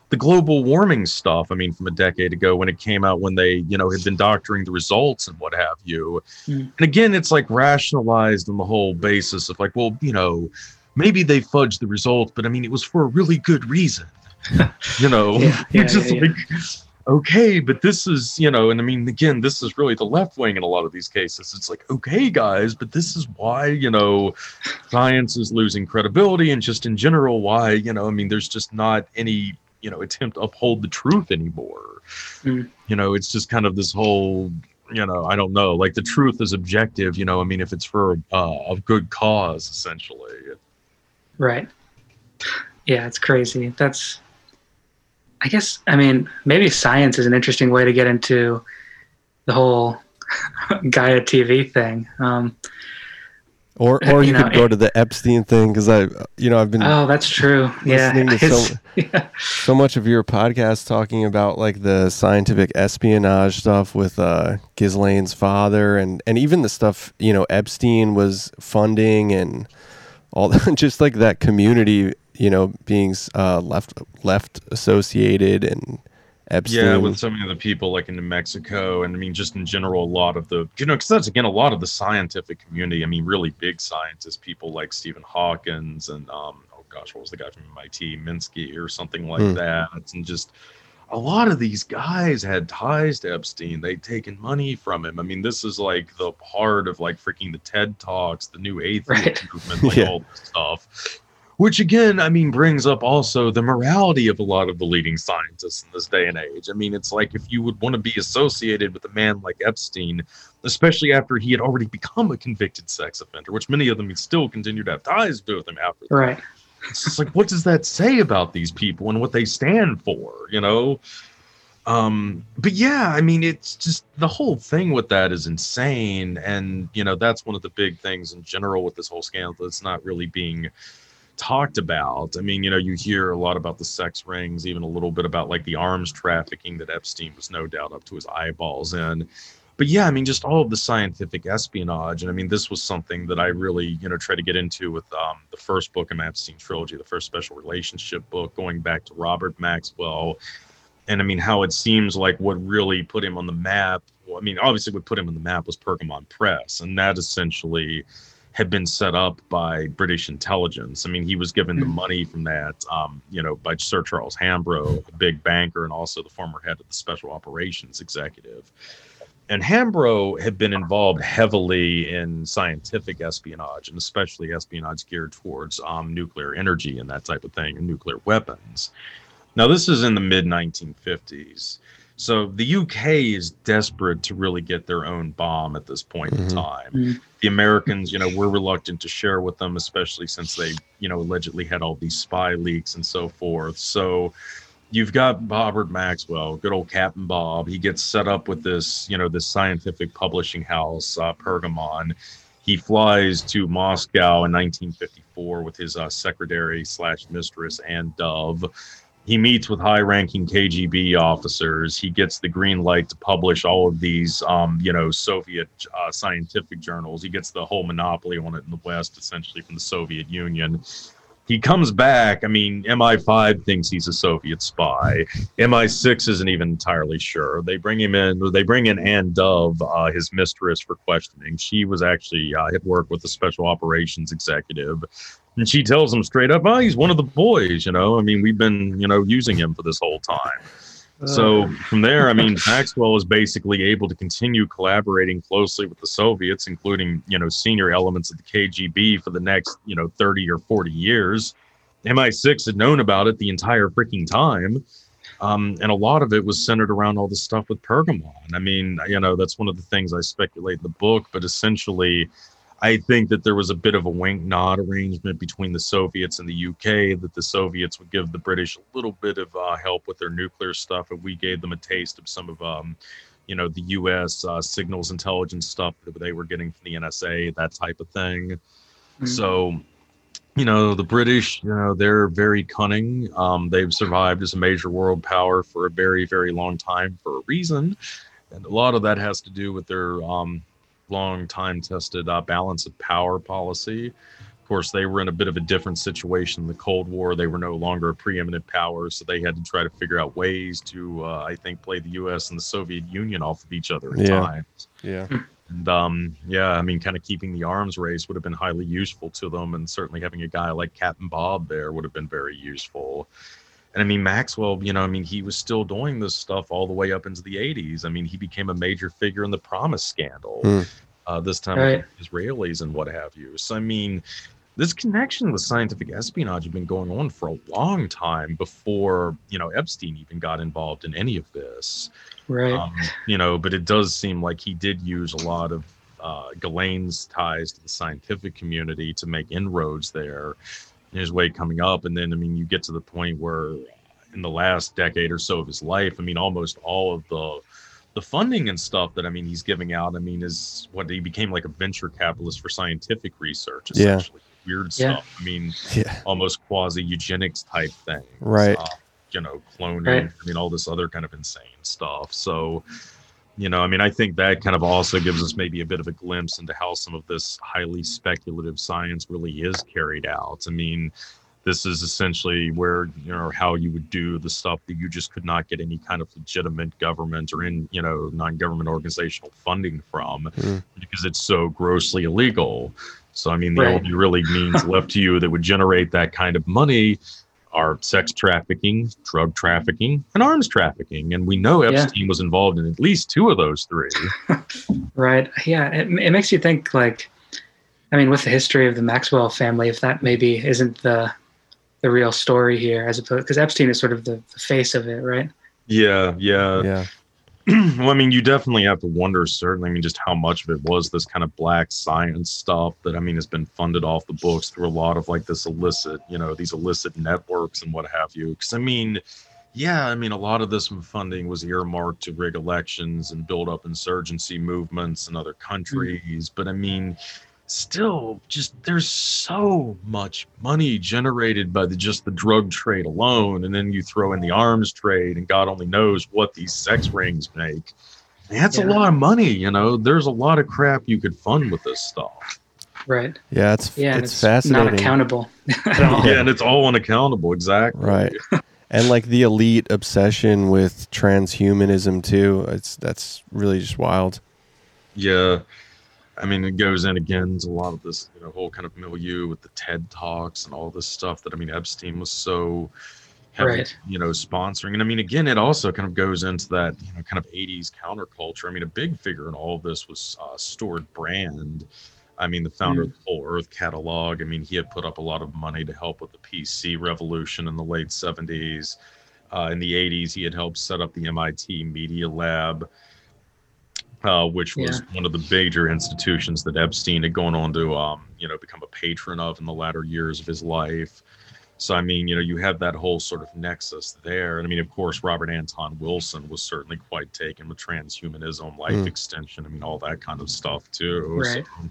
the global warming stuff i mean from a decade ago when it came out when they you know had been doctoring the results and what have you Mm. and again it's like rationalized on the whole basis of like well you know maybe they fudged the results but i mean it was for a really good reason (laughs) you know Yeah, (laughs) you're yeah, just yeah. like okay but this is you know and i mean again this is really the left wing in a lot of these cases it's like okay guys but this is why you know science is losing credibility and just in general why you know i mean there's just not any you know attempt to uphold the truth anymore Mm. you know it's just kind of this whole you know i don't know like the truth is objective you know i mean if it's for uh, a good cause essentially Right. Yeah, it's crazy. That's, I guess, I mean, maybe science is an interesting way to get into the whole (laughs) Gaia TV thing. Um, Or or you, You know, could go it- to the Epstein thing because I you know I've been oh, that's true. Yeah. Listening to so- (laughs) yeah. so much of your podcast talking about like the scientific espionage stuff with uh Ghislaine's father and and even the stuff you know Epstein was funding and all (laughs) just like that community you know being uh left left associated and Epstein Yeah, with so many of the people like in New Mexico, and I mean, just in general, a lot of the you know, because that's again a lot of the scientific community. I mean, really big scientists, people like Stephen Hawkins and um, oh gosh, what was the guy from MIT, Minsky or something like Hmm. that, and just a lot of these guys had ties to Epstein. They'd taken money from him. I mean, this is like the part of like freaking the TED Talks, the new atheist Right. movement, like (laughs) Yeah. all this stuff. Which again, I mean, brings up also the morality of a lot of the leading scientists in this day and age. I mean, it's like if you would want to be associated with a man like Epstein, especially after he had already become a convicted sex offender, which many of them still continue to have ties to with him after. that. Right. It's just like, what does that say about these people and what they stand for? You know. Um, but yeah, I mean, it's just the whole thing with that is insane, and you know that's one of the big things in general with this whole scandal. It's not really being talked about. I mean, you know, you hear a lot about the sex rings, even a little bit about like the arms trafficking that Epstein was no doubt up to his eyeballs in. But yeah, I mean, just all of the scientific espionage. And I mean, this was something that I really, you know, try to get into with um, the first book in my Epstein trilogy, the first special relationship book, going back to Robert Maxwell. And I mean, how it seems like what really put him on the map. Well, I mean, obviously, what put him on the map was Pergamon Press. And that essentially had been set up by British intelligence. I mean, he was given the hmm. money from that, um, you know, by Sir Charles Hambro, a big banker, and also the former head of the Special Operations Executive. And Hambro had been involved heavily in scientific espionage, and especially espionage geared towards um, nuclear energy and that type of thing, and nuclear weapons. Now, this is in the mid 1950s. So the UK is desperate to really get their own bomb at this point mm-hmm. in time. Mm-hmm. The Americans, you know, were reluctant to share with them, especially since they, you know, allegedly had all these spy leaks and so forth. So you've got Robert Maxwell, good old Captain Bob. He gets set up with this, you know, this scientific publishing house, uh, Pergamon. He flies to Moscow in 1954 with his uh, secretary slash mistress Anne Dove he meets with high-ranking KGB officers. He gets the green light to publish all of these, um, you know, Soviet uh, scientific journals. He gets the whole monopoly on it in the West, essentially from the Soviet Union. He comes back. I mean, MI5 thinks he's a Soviet spy. MI6 isn't even entirely sure. They bring him in. They bring in Anne Dove, uh, his mistress, for questioning. She was actually uh, had worked with the special operations executive and she tells him straight up, "Oh, he's one of the boys." You know, I mean, we've been you know using him for this whole time. So uh. from there, I mean, Maxwell is basically able to continue collaborating closely with the Soviets, including you know senior elements of the KGB for the next you know thirty or forty years. MI6 had known about it the entire freaking time. Um, and a lot of it was centered around all the stuff with Pergamon. I mean, you know, that's one of the things I speculate in the book, but essentially, I think that there was a bit of a wink nod arrangement between the Soviets and the UK that the Soviets would give the British a little bit of uh, help with their nuclear stuff, and we gave them a taste of some of, um, you know, the U.S. Uh, signals intelligence stuff that they were getting from the NSA, that type of thing. Mm-hmm. So, you know, the British, you know, they're very cunning. Um, they've survived as a major world power for a very, very long time for a reason, and a lot of that has to do with their um, long time tested uh, balance of power policy. Of course, they were in a bit of a different situation in the Cold War. They were no longer a preeminent power, so they had to try to figure out ways to, uh, I think, play the U.S. and the Soviet Union off of each other at yeah. times. Yeah. And um, yeah, I mean, kind of keeping the arms race would have been highly useful to them, and certainly having a guy like Captain Bob there would have been very useful. And I mean, Maxwell, you know, I mean, he was still doing this stuff all the way up into the 80s. I mean, he became a major figure in the PROMIS scandal, mm. uh, this time right. with Israelis and what have you. So, I mean, this connection with scientific espionage had been going on for a long time before, you know, Epstein even got involved in any of this. Right. Um, you know, but it does seem like he did use a lot of uh, Ghislaine's ties to the scientific community to make inroads there his way coming up. And then, I mean, you get to the point where in the last decade or so of his life, I mean, almost all of the the funding and stuff that I mean he's giving out, I mean, is what he became like a venture capitalist for scientific research, essentially. Yeah. Weird yeah. stuff. I mean, yeah. almost quasi eugenics type thing. Right. Uh, you know, cloning, right. I mean, all this other kind of insane stuff. So you know, I mean, I think that kind of also gives us maybe a bit of a glimpse into how some of this highly speculative science really is carried out. I mean, this is essentially where you know how you would do the stuff that you just could not get any kind of legitimate government or in you know non-government organizational funding from mm. because it's so grossly illegal so i mean the right. only really means left to you that would generate that kind of money are sex trafficking, drug trafficking, and arms trafficking. And we know Epstein yeah. was involved in at least two of those three. (laughs) right. Yeah. It, it makes you think, like, I mean, with the history of the Maxwell family, if that maybe isn't the the real story here, as opposed because Epstein is sort of the, the face of it, right? Yeah. Yeah. Yeah. (clears throat) well, I mean, you definitely have to wonder, certainly, I mean, just how much of it was this kind of black science stuff that, I mean, has been funded off the books through a lot of like this illicit, you know, these illicit networks and what have you. Because, I mean, yeah, I mean, a lot of this funding was earmarked to rig elections and build up insurgency movements in other countries. Mm-hmm. But, I mean, still just there's so much money generated by the just the drug trade alone and then you throw in the arms trade and god only knows what these sex rings make that's Yeah. a lot of money you know there's a lot of crap you could fund with this stuff Right. Yeah, it's Yeah. it's, it's fascinating. Not accountable (laughs) at all. yeah and it's all unaccountable exactly Right. and like the elite obsession with transhumanism too. It's that's really just wild. Yeah. I mean, it goes in again to a lot of this, you know, whole kind of milieu with the TED Talks and all this stuff that, I mean, Epstein was so heavily, Right. you know, sponsoring. And I mean, again, it also kind of goes into that, you know, kind of 80s counterculture. I mean, a big figure in all of this was uh, Stewart Brand. I mean, the founder of the Whole Earth catalog. I mean, he had put up a lot of money to help with the PC revolution in the late 70s. Uh, in the 80s, he had helped set up the MIT Media Lab uh, which was one of the major institutions that Epstein had gone on to, um, you know, become a patron of in the latter years of his life. So I mean, you know, you have that whole sort of nexus there, and I mean, of course, Robert Anton Wilson was certainly quite taken with transhumanism, life Mm. extension. I mean, all that kind of stuff too. Right. So,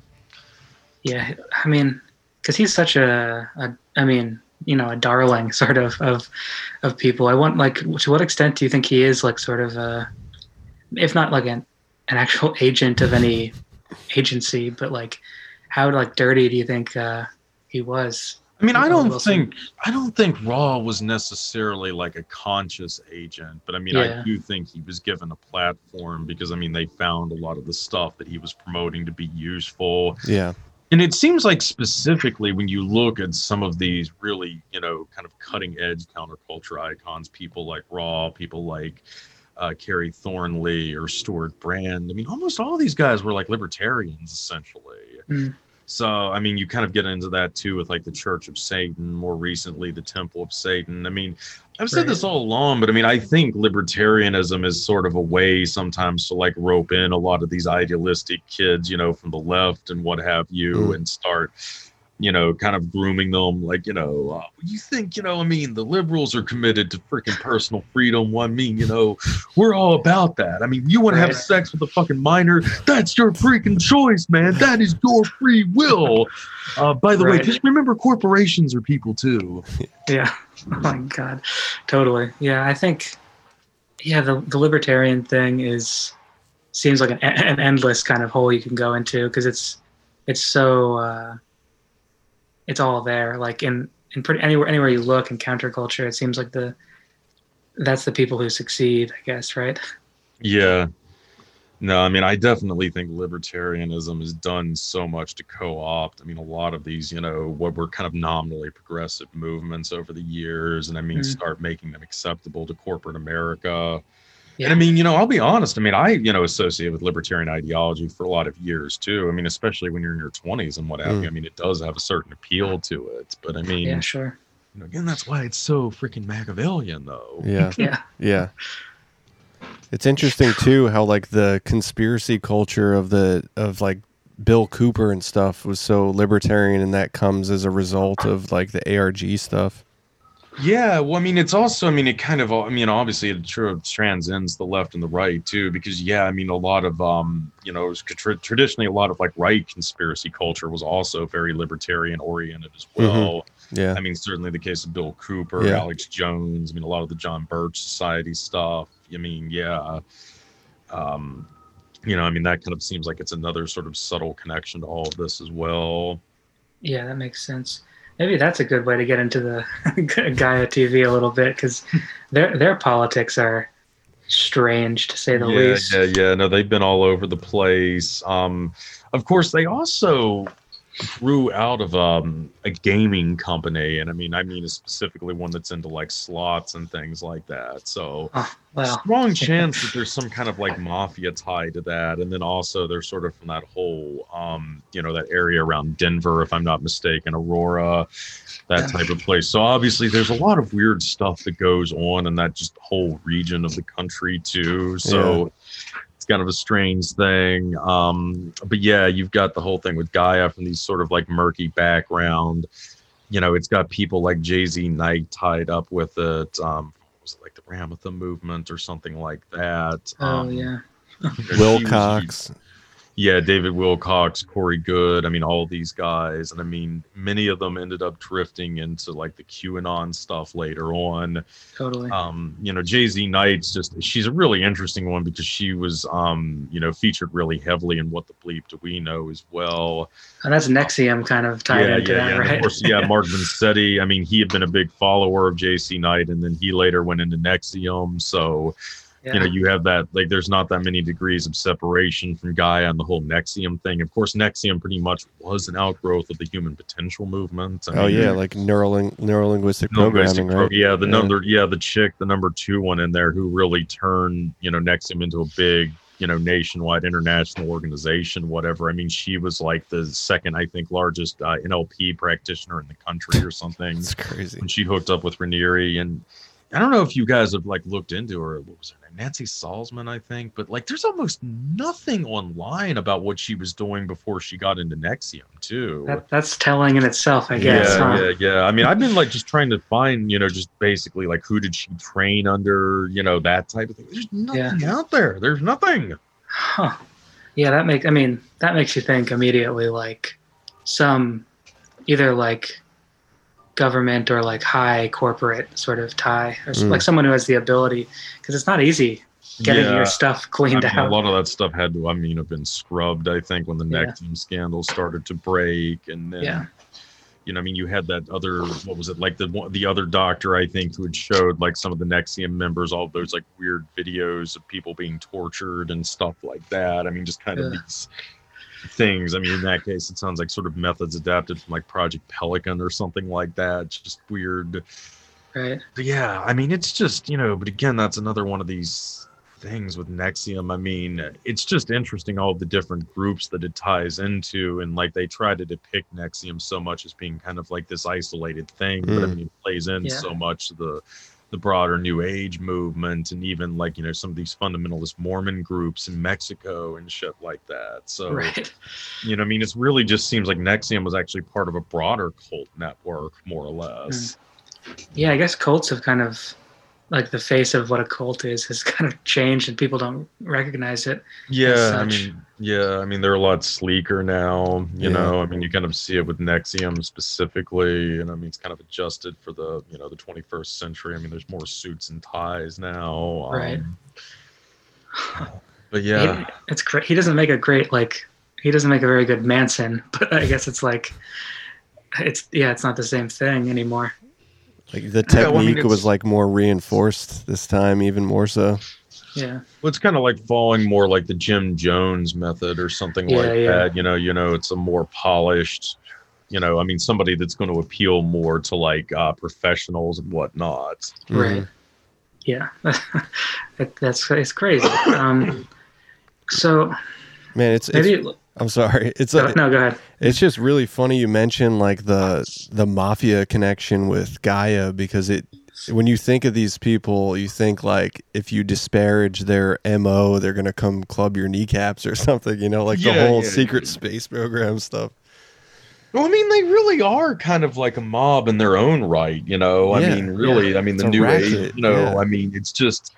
Yeah, I mean, because he's such a, a, I mean, you know, a darling (laughs) sort of of of people. I want like, to what extent do you think he is like sort of a, if not like an an actual (laughs) agent of any agency, but like, how like dirty do you think uh, he was? I mean, I don't Wilson. think I don't think Raw was necessarily like a conscious agent, but I mean, Yeah. I do think he was given a platform because I mean, they found a lot of the stuff that he was promoting to be useful. Yeah. And it seems like specifically when you look at some of these really, you know, kind of cutting edge counterculture icons, people like Raw, people like uh, Kerry Thornley or Stewart Brand. I mean, almost all these guys were like libertarians essentially. Mm. So, I mean, you kind of get into that too with like the Church of Satan, more recently, the Temple of Satan. I mean, I've said Right. this all along, but I mean, I think libertarianism is sort of a way sometimes to like rope in a lot of these idealistic kids, you know, from the left and what have you, Mm. and start, you know, kind of grooming them. Like, you know, uh, you think, you know, I mean, the liberals are committed to freaking personal freedom. I mean, you know, we're all about that. I mean, you want to have sex with a fucking minor? That's your freaking choice, man. That is your free will. Uh, by the way, just remember corporations are people too. (laughs) Yeah. Oh my God. Totally. Yeah. I think, yeah, the, the libertarian thing is, seems like an, an endless kind of hole you can go into because it's, it's so, uh, it's all there. Like in, in pretty anywhere, anywhere you look in counterculture, it seems like the, that's the people who succeed, I guess. Right. Yeah. No, I mean, I definitely think libertarianism has done so much to co opt. I mean, a lot of these, you know, what were kind of nominally progressive movements over the years, and I mean, Mm. start making them acceptable to corporate America. Yeah. And I mean, you know, I'll be honest. I mean, I, you know, associate with libertarian ideology for a lot of years too. I mean, especially when you're in your 20s and what have Mm. you. I mean, it does have a certain appeal to it. But I mean, Yeah. Sure. you know, again, that's why it's so freaking Machiavellian, though. Yeah. (laughs) Yeah. Yeah. It's interesting too how like the conspiracy culture of the of like Bill Cooper and stuff was so libertarian and that comes as a result of like the ARG stuff. Yeah, well, I mean, it's also, I mean, it kind of, I mean, obviously, it tr- transcends the left and the right too, because yeah, I mean, a lot of, um, you know, it was tra- traditionally a lot of like right conspiracy culture was also very libertarian oriented as well. Yeah. I mean, certainly the case of Bill Cooper, Yeah. Alex Jones. I mean, a lot of the John Birch Society stuff. I mean, yeah. Um, you know, I mean, that kind of seems like it's another sort of subtle connection to all of this as well. Yeah, that makes sense. Maybe that's a good way to get into the (laughs) Gaia TV a little bit because their their politics are strange to say the yeah, least. yeah, yeah. No, they've been all over the place. Um, of course, they also grew out of um, a gaming company, and I mean, I mean specifically one that's into like slots and things like that. So Oh, well, strong (laughs) chance that there's some kind of like mafia tie to that, and then also they're sort of from that whole, um, you know, that area around Denver, if I'm not mistaken, Aurora, that type of place. So obviously, there's a lot of weird stuff that goes on in that just whole region of the country too. So. It's kind of a strange thing, um, but yeah, you've got the whole thing with Gaia from these sort of like murky background. You know, it's got people like JZ Knight tied up with it. Um, was it like the Ramatha movement or something like that? oh Um, yeah, (laughs) you know, she was- Wilcock. Yeah, David Wilcock, Corey Goode, I mean, all these guys, and I mean, many of them ended up drifting into like the QAnon stuff later on. Totally. Um, you know, JZ Knight's just she's a really interesting one because she was, um, you know, featured really heavily in What the Bleep Do We Know as well. and that's NXIVM kind of tied yeah, into yeah, that, yeah. Right? Of course, yeah, Mark (laughs) Vicente. I mean, he had been a big follower of JZ Knight, and then he later went into NXIVM. So, Yeah. you know, you have that like there's not that many degrees of separation from Gaia and the whole NXIVM thing. Of course, NXIVM pretty much was an outgrowth of the human potential movement. I Oh mean, yeah, like neuroling neurolinguistic linguistic programming, pro- right? yeah the Yeah. number yeah the chick the number two one in there who really turned you know NXIVM into a big you know nationwide international organization whatever i mean she was like the second i think largest uh, nlp practitioner in the country or something (laughs) It's crazy. when she hooked up with Raniere and I don't know if you guys have like looked into her. What was her name? Nancy Salzman, I think. But like, there's almost nothing online about what she was doing before she got into NXIVM, too. That, that's telling in itself, I guess. yeah, huh? yeah, yeah. I mean, I've been like just trying to find, you know, just basically like who did she train under, you know, that type of thing. There's nothing out there. There's nothing. Huh. Yeah, that makes. I mean, that makes you think immediately, like some either like government or like high corporate sort of tie, or Mm. like someone who has the ability, because it's not easy getting Yeah. your stuff I cleaned out. a lot of that stuff had to, I mean, have been scrubbed. I think when the Yeah. NXIVM scandal started to break, and then Yeah. you know, I mean, you had that other, what was it, like the one- the other doctor, I think, who had showed like some of the NXIVM members all those like weird videos of people being tortured and stuff like that. I mean, just kind of these things. I mean, in that case, it sounds like sort of methods adapted from like Project Pelican or something like that. It's just weird. Right. But yeah, I mean, it's just, you know, but again, that's another one of these things with NXIVM. I mean, it's just interesting all the different groups that it ties into. And like they try to depict NXIVM so much as being kind of like this isolated thing, but I Mm. mean, it plays in Yeah. so much the the broader new age movement and even like you know some of these fundamentalist mormon groups in mexico and shit like that. So Right. you know i mean it's really just seems like NXIVM was actually part of a broader cult network more or less. Hmm. Yeah, I guess cults have kind of like the face of what a cult is has (laughs) kind of changed, and people don't recognize it. Yeah, I such. mean, yeah, I mean they're a lot sleeker now. You Yeah. know, I mean you kind of see it with NXIVM specifically, and I mean it's kind of adjusted for the you know the 21st century. I mean there's more suits and ties now. Right. um, but yeah, He, it's great. He doesn't make a great like. He doesn't make a very good Manson, (laughs) but I guess it's like, it's yeah, it's not the same thing anymore. Like the Yeah, well, I mean, technique was like more reinforced this time, even more so. Yeah, well, it's kind of like following more like the Jim Jones method or something Yeah, like yeah. that. You know, you know, it's a more polished. You know, I mean, somebody that's going to appeal more to like uh, professionals and whatnot. Mm-hmm. right. Yeah, (laughs) that, that's it's crazy. Um, so Man, it's, it's maybe I'm sorry. (laughs) It's no, a, no, go ahead. It's just really funny you mentioned like the the mafia connection with Gaia because it when you think of these people, you think like if you disparage their MO, they're gonna come club your kneecaps or (laughs) something, you know, like the whole yeah, secret yeah. space program stuff. Well, I mean, they really are kind of like a mob in their own right, you know. I mean, really, I mean, the a new age, racket, you know. yeah. I mean, it's just,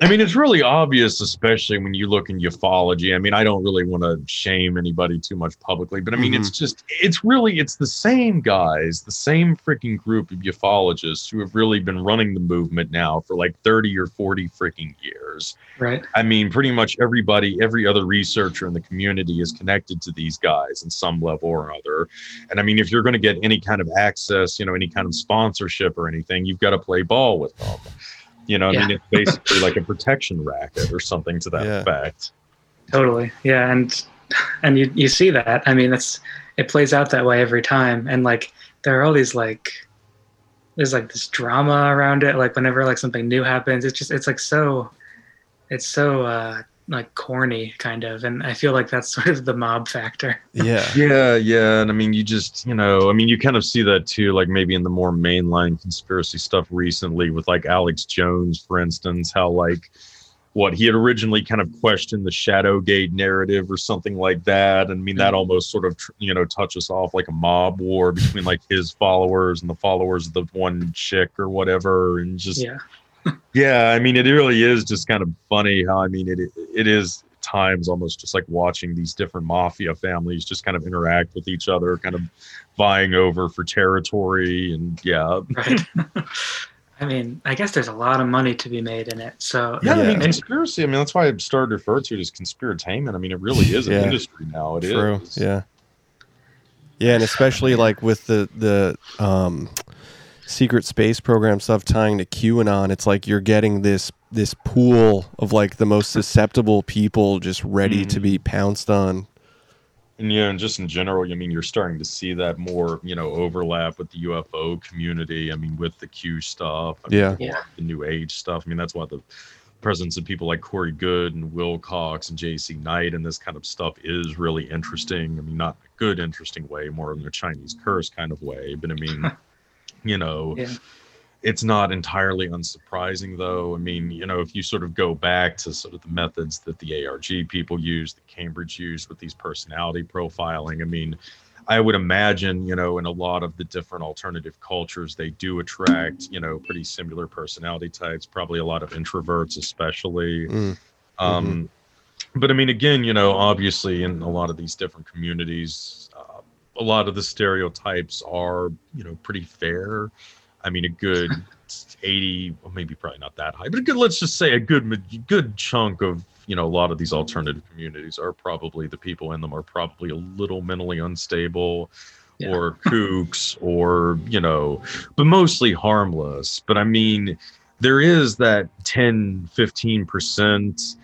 I mean, it's really obvious, especially when you look in ufology. I mean, I don't really want to shame anybody too much publicly, but I mean, it's mm-hmm. just, it's really, it's the same guys, the same freaking group of ufologists who have really been running the movement now for like 30 or 40 freaking years. Right. I mean, pretty much everybody, every other researcher in the community is connected to these guys in some level or other. And I mean, if you're going to get any kind of access, you know, any kind of sponsorship or anything, you've got to play ball with them. You know, I mean, it's basically like a (laughs) protection racket or something to that Yeah. effect. Totally. Yeah, and and you you see that. I mean, it's it plays out that way every time. And like there are all these like there's like this drama around it. Like whenever like something new happens, it's just it's like so it's so uh like corny kind of. And I feel like that's sort of the mob factor. Yeah. (laughs) Yeah, yeah. And I mean, you just, you know, I mean, you kind of see that too, like maybe in the more mainline conspiracy stuff recently with like Alex Jones, for instance, how like what he had originally kind of questioned the Shadowgate narrative or something like that. And I mean, that mm. almost sort of, you know, touches off like a mob war between like his followers and the followers of the one chick or whatever. And just, Yeah. Yeah, I mean, it really is just kind of funny how I mean it. It is times almost just like watching these different mafia families just kind of interact with each other, kind of vying over for territory. And yeah. Right. (laughs) (laughs) I mean, I guess there's a lot of money to be made in it. So Yeah, I mean, conspiracy. I mean, that's why I started to refer to it as conspiratainment. I mean, it really is an Yeah. industry now. It is. True. Yeah. Yeah, and especially like with the the um, secret space program stuff tying to QAnon, it's like you're getting this this pool of like the most susceptible people just ready to Mm-hmm. be pounced on. And yeah, and just in general, I mean, you're starting to see that more, you know, overlap with the UFO community. I mean, with the Q stuff, I mean, Yeah. Yeah. the New Age stuff. I mean, that's why the presence of people like Corey Goode and Wilcock and JZ Knight and this kind of stuff is really interesting. I mean, not in a good, interesting way, more in a Chinese curse kind of way. But I mean, (laughs) you know, Yeah. it's not entirely unsurprising though i mean you know if you sort of go back to sort of the methods that the arg people use, that cambridge used with these personality profiling i mean i would imagine you know in a lot of the different alternative cultures they do attract you know pretty similar personality types probably a lot of introverts especially Mm. um, but I mean, again, you know, obviously in a lot of these different communities, a lot of the stereotypes are, you know, pretty fair. I mean, a good (laughs) 80, well, maybe probably not that high, but a good, let's just say a good, good chunk of, you know, a lot of these alternative communities are probably the people in them are probably a little mentally unstable Yeah. or kooks or, you know, but mostly harmless. But I mean, there is that 10, 15%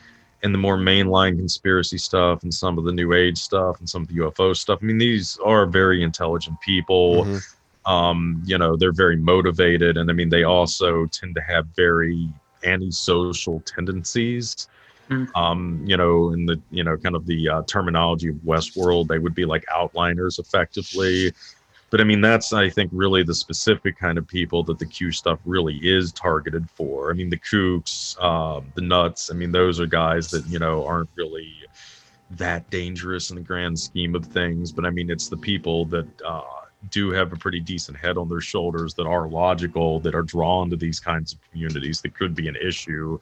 in the more mainline conspiracy stuff and some of the new age stuff and some of the UFO stuff. I mean, these are very intelligent people. Mhm. Um, you know, they're very motivated. And I mean, they also tend to have very antisocial tendencies. Mm. Um, you know, in the, you know, kind of the uh, terminology of Westworld, they would be like outliers effectively. But I mean, that's, I think, really the specific kind of people that the Q stuff really is targeted for. I mean, the kooks, um, the nuts, I mean, those are guys that, you know, aren't really that dangerous in the grand scheme of things. But I mean, it's the people that uh, do have a pretty decent head on their shoulders, that are logical, that are drawn to these kinds of communities that could be an issue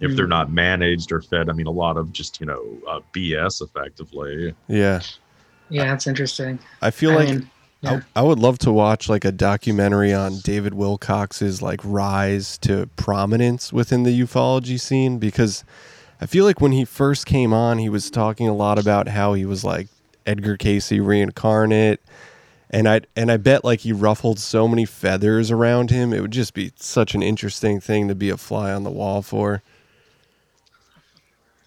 if they're Mm. not managed or fed. I mean, a lot of just, you know, uh, BS effectively. Yeah. Yeah, that's interesting. I feel I like mean, yeah. I, I would love to watch like a documentary on David Wilcock's like rise to prominence within the ufology scene because I feel like when he first came on, he was talking a lot about how he was like Edgar Cayce reincarnate, and I and I bet like he ruffled so many feathers around him. It would just be such an interesting thing to be a fly on the wall for.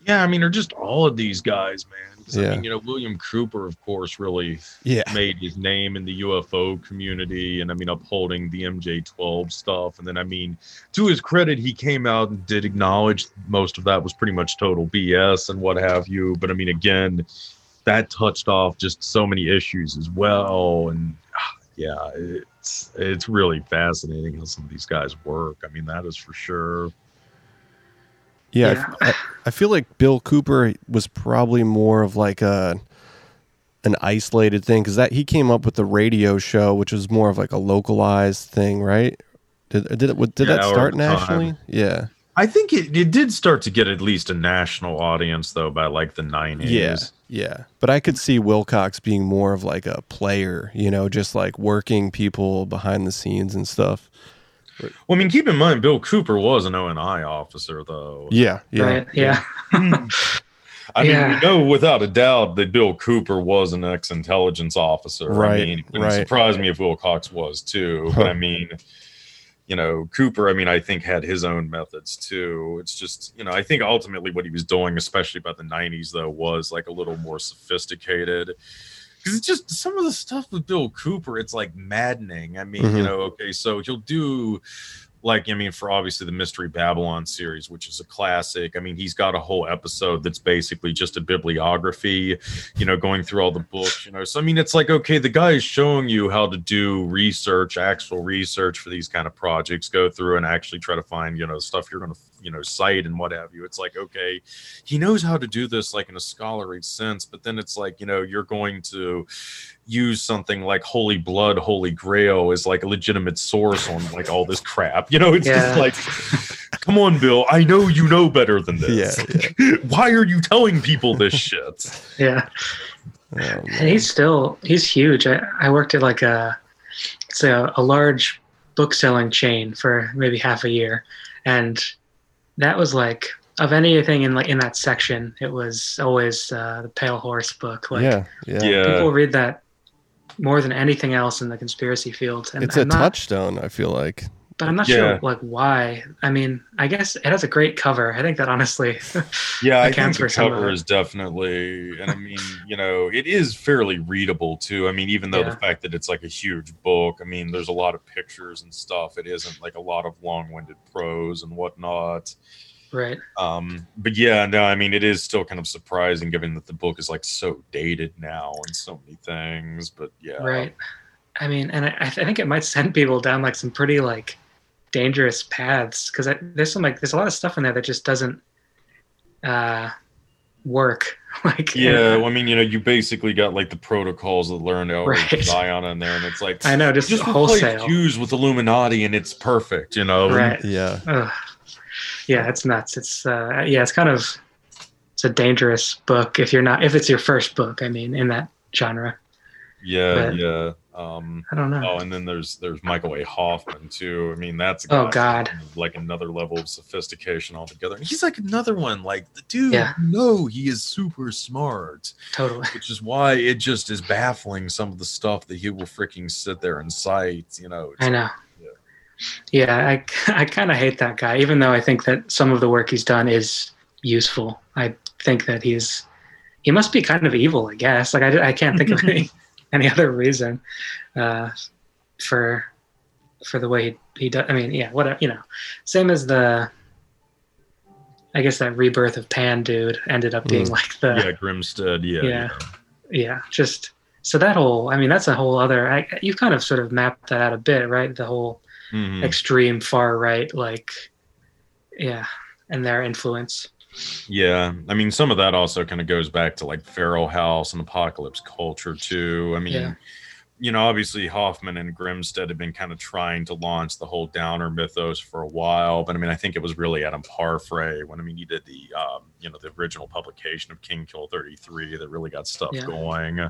Yeah, I mean, they're just all of these guys, man. 'Cause, I mean, you know, William Cooper, of course, really Yeah, made his name in the UFO community and I mean upholding the MJ12 stuff. And then I mean, to his credit, he came out and did acknowledge most of that was pretty much total BS and what have you. But I mean, again, that touched off just so many issues as well. And ah, (sighs) yeah, it's it's really fascinating how some of these guys work. I mean, that is for sure. Yeah. I Yeah. f- I, I feel like Bill Cooper was probably more of like a an isolated thing because that he came up with the radio show, which was more of like a localized thing, right? Did did it, did Yeah, that over start time. nationally? Yeah, I think it, it did start to get at least a national audience though by like the 90s. yeah, yeah. But I could see Wilcock being more of like a player, you know, just like working people behind the scenes and stuff. Well, I mean, keep in mind, Bill Cooper was an ONI officer, though. Yeah, yeah, Right. Yeah. (laughs) I mean, Yeah. we know without a doubt that Bill Cooper was an ex-intelligence officer. Right, I mean, it wouldn't right. surprise me if Wilcock was too. (laughs) But I mean, you know, Cooper. I mean, I think had his own methods too. It's just, you know, I think ultimately what he was doing, especially about the '90s, though, was like a little more sophisticated. Because it's just some of the stuff with Bill Cooper, it's like maddening. I mean, you Mhm. know, okay, so he'll do like I mean, for obviously the Mystery Babylon series, which is a classic. I mean, he's got a whole episode that's basically just a bibliography, you know, going through all the books, you know. So I mean, it's like okay, the guy is showing you how to do research, actual research for these kind of projects. Go through and actually try to find, you know, stuff you're going to, you know, cite and what have you. It's like okay, he knows how to do this like in a scholarly sense, but then it's like you know, you're going to use something like holy blood holy grail as like a legitimate source on like all this crap you know it's Yeah. just like come on, Bill. I know you know better than this. Yeah, (laughs) Why are you telling people this shit? Yeah. Oh, And he's still he's huge. I, I worked at like a it's a, a large book selling chain for maybe half a year, and that was like of anything in like in that section, it was always uh, the Pale Horse book. Like yeah, yeah, Yeah. people read that more than anything else in the conspiracy field. And It's a I'm not, touchstone. I feel like. But I'm not Yeah. sure like why. I mean, I guess it has a great cover. I think that honestly, (laughs) Yeah, I think the cover is definitely, and I mean, you know, it is fairly readable too. I mean, even though Yeah. the fact that it's like a huge book, I mean, there's a lot of pictures and stuff. It isn't like a lot of long-winded prose and whatnot. right? Um, but yeah, no, I mean, it is still kind of surprising given that the book is like so dated now and so many things. But yeah, Right. I mean, and I, I think it might send people down like some pretty like dangerous paths because there's some like there's a lot of stuff in there that just doesn't uh work. (laughs) like Yeah, well, I mean, you know, you basically got like the protocols that learned to Right. Zion in there, and it's like I know, just, just wholesale. replace Jews with Illuminati, and it's perfect, you know. Right. Yeah, Ugh. Yeah, it's nuts. It's uh yeah, it's kind of it's a dangerous book if you're not if it's your first book. I mean, in that genre. Yeah, But- yeah. Um, I don't know. oh, and then there's there's Michael A. Hoffman too. I mean, that's Oh, God. like another level of sophistication altogether. And he's like another one, like the dude. Yeah. No, he is super smart, Totally. which is why it just is baffling some of the stuff that he will freaking sit there and cite. You know, I know. Yeah. Yeah, I (laughs) I kind of hate that guy, even though I think that some of the work he's done is useful. I think that he's he must be kind of evil, I guess. Like I, I can't think of (laughs) any any other reason uh, for for the way he, he does. I mean, yeah, whatever. You know, same as the. I guess that rebirth of Pan dude ended up being Mm. like the yeah, Grimstad. Yeah, Yeah. yeah just so that whole i mean that's a whole other I, you've kind of sort of mapped that out a bit right the whole Mhm. extreme far right like yeah and their influence Yeah, I mean, some of that also kind of goes back to like Feral House and apocalypse culture too. I mean, Yeah. you know, obviously Hoffman and Grimstad have been kind of trying to launch the whole Downard mythos for a while, but I mean, I think it was really Adam Parfrey when I mean he did the um, you know the original publication of King Kill thirty three that really got stuff Yeah. going.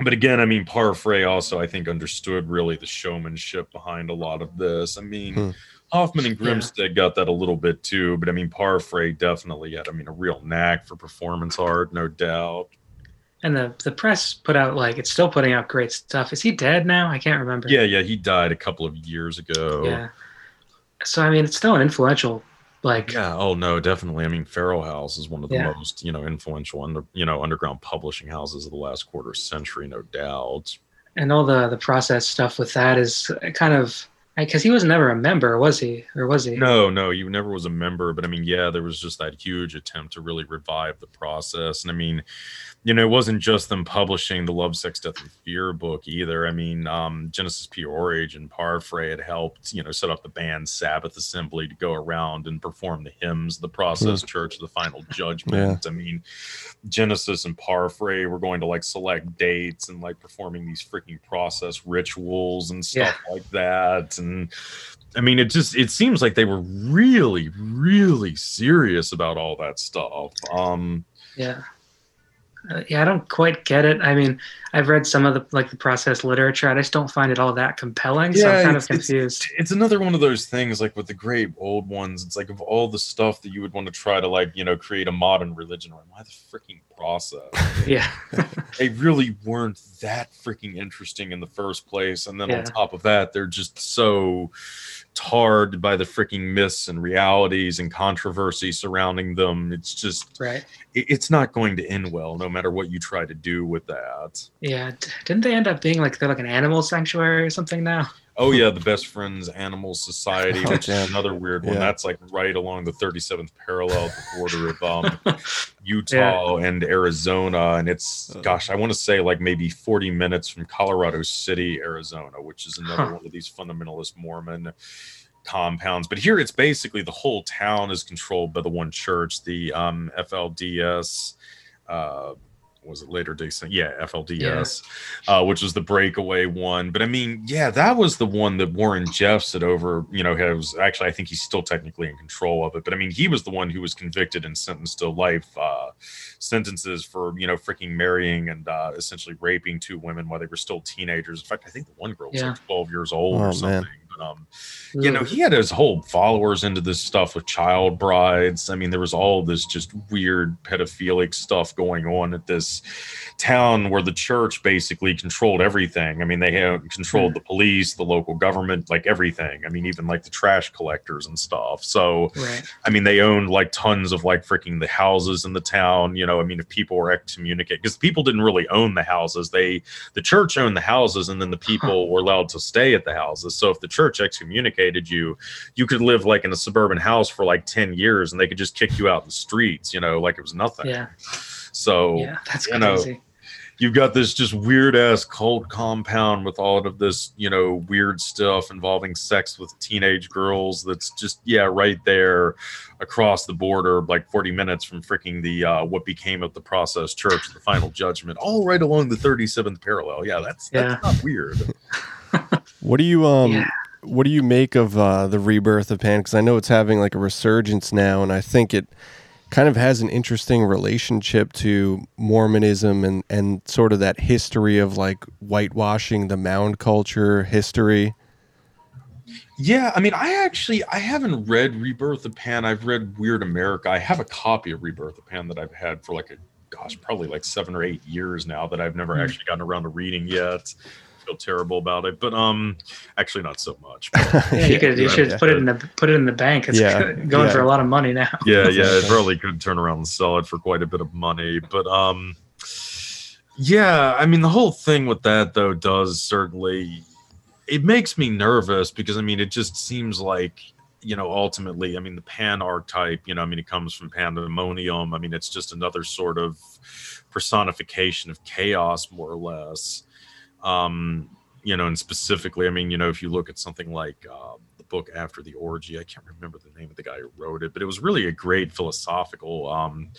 But again, I mean, Parfrey also I think understood really the showmanship behind a lot of this. I mean. Hmm. Hoffman and Yeah. Grimstad got that a little bit too, but I mean, Parfrey definitely had, I mean, a real knack for performance art, no doubt. and the the press put out like it's still putting out great stuff is he dead now i can't remember Yeah, yeah, he died a couple of years ago. yeah so i mean it's still an influential like Yeah, oh no, definitely. I mean, Feral House is one of the Yeah. most, you know, influential under, you know, underground publishing houses of the last quarter century, no doubt. and all the the process stuff with that is kind of because he was never a member was he or was he No, no, you never was a member, but I mean, yeah, there was just that huge attempt to really revive the process. And I mean, you know, it wasn't just them publishing the Love, Sex, Death, and Fear book either. I mean, um, Genesis P-Orridge and Parfrey had helped, you know, set up the band Sabbath Assembly to go around and perform the hymns, the Process Church of the Final (laughs) Judgment. I mean, Genesis and Parfrey were going to like select dates and like performing these freaking process rituals and stuff like that. And I mean, it just it seems like they were really, really serious about all that stuff. Um, Yeah. Yeah, I don't quite get it. I mean, I've read some of the like the process literature. I just don't find it all that compelling. so Yeah, I'm kind of it's- it's- confused. it's another one of those things like with the great old ones. It's like of all the stuff that you would want to try to like you know create a modern religion around. Why the freaking process? (laughs) yeah. (laughs) they really weren't that freaking interesting in the first place. And then Yeah. on top of that, they're just so tarred by the freaking myths and realities and controversy surrounding them. It's just, right. it- it's not going to end well, no matter what you try to do with that. Yeah. Didn't they end up being like they're like an animal sanctuary or something now? Oh yeah, the Best Friends Animal Society, Oh, which is another weird one. Yeah. That's like right along the 37th parallel, the border of um, (laughs) Utah and Arizona, and it's gosh, I want to say like maybe 40 minutes from Colorado City, Arizona, which is another Huh. one of these fundamentalist Mormon compounds. But here, it's basically the whole town is controlled by the one church, the um, FLDS. Uh, was it later day Saint? Yeah, FLDS, Uh, which was the breakaway one. But I mean, yeah, that was the one that Warren Jeffs had over. You know, was actually I think he's still technically in control of it. But I mean, he was the one who was convicted and sentenced to life uh, sentences for you know freaking marrying and uh, essentially raping two women while they were still teenagers. In fact, I think the one girl was Yeah. like twelve years old Oh, or something. man. Um, you know, he had his whole followers into this stuff with child brides. I mean, there was all this just weird pedophilic stuff going on at this town where the church basically controlled everything. I mean, they had controlled the police, the local government, like everything. I mean, even like the trash collectors and stuff. So, right. I mean, they owned like tons of like freaking the houses in the town. You know, I mean, if people were excommunicated, because people didn't really own the houses, they the church owned the houses, and then the people were allowed to stay at the houses. So if the church excommunicated you, you could live like in a suburban house for like ten years, and they could just kick you out in the streets. You know, like it was nothing. Yeah. So Yeah. That's you know, crazy. you've got this just weird ass cult compound with all of this, you know, weird stuff involving sex with teenage girls. That's just yeah, right there across the border, like 40 minutes from freaking the uh, what became of the process church, the final judgment, all right along the 37th parallel. Yeah, that's that's Yeah. not weird. (laughs) What do you um Yeah. What do you make of uh, the rebirth of Pan? Because I know it's having like a resurgence now, and I think it kind of has an interesting relationship to Mormonism and and sort of that history of like whitewashing the mound culture history. Yeah, I mean, I actually I haven't read Rebirth of Pan. I've read Weird America. I have a copy of Rebirth of Pan that I've had for like a gosh, probably like seven or eight years now that I've never Hmm. actually gotten around to reading yet. Feel terrible about it, but um, actually not so much. (laughs) Yeah, you could you yeah, should yeah. put it in the put it in the bank. It's Yeah, going yeah. for a lot of money now. yeah, yeah, (laughs) it probably could turn around and sell it for quite a bit of money. But um yeah, I mean the whole thing with that though does certainly it makes me nervous because I mean it just seems like you know ultimately I mean the pan archetype, you know, I mean it comes from pandemonium. I mean it's just another sort of personification of chaos more or less. Um you know, and specifically, I mean, you know, if you look at something like uh, the book After the Orgy, I can't remember the name of the guy who wrote it, but it was really a great philosophical um,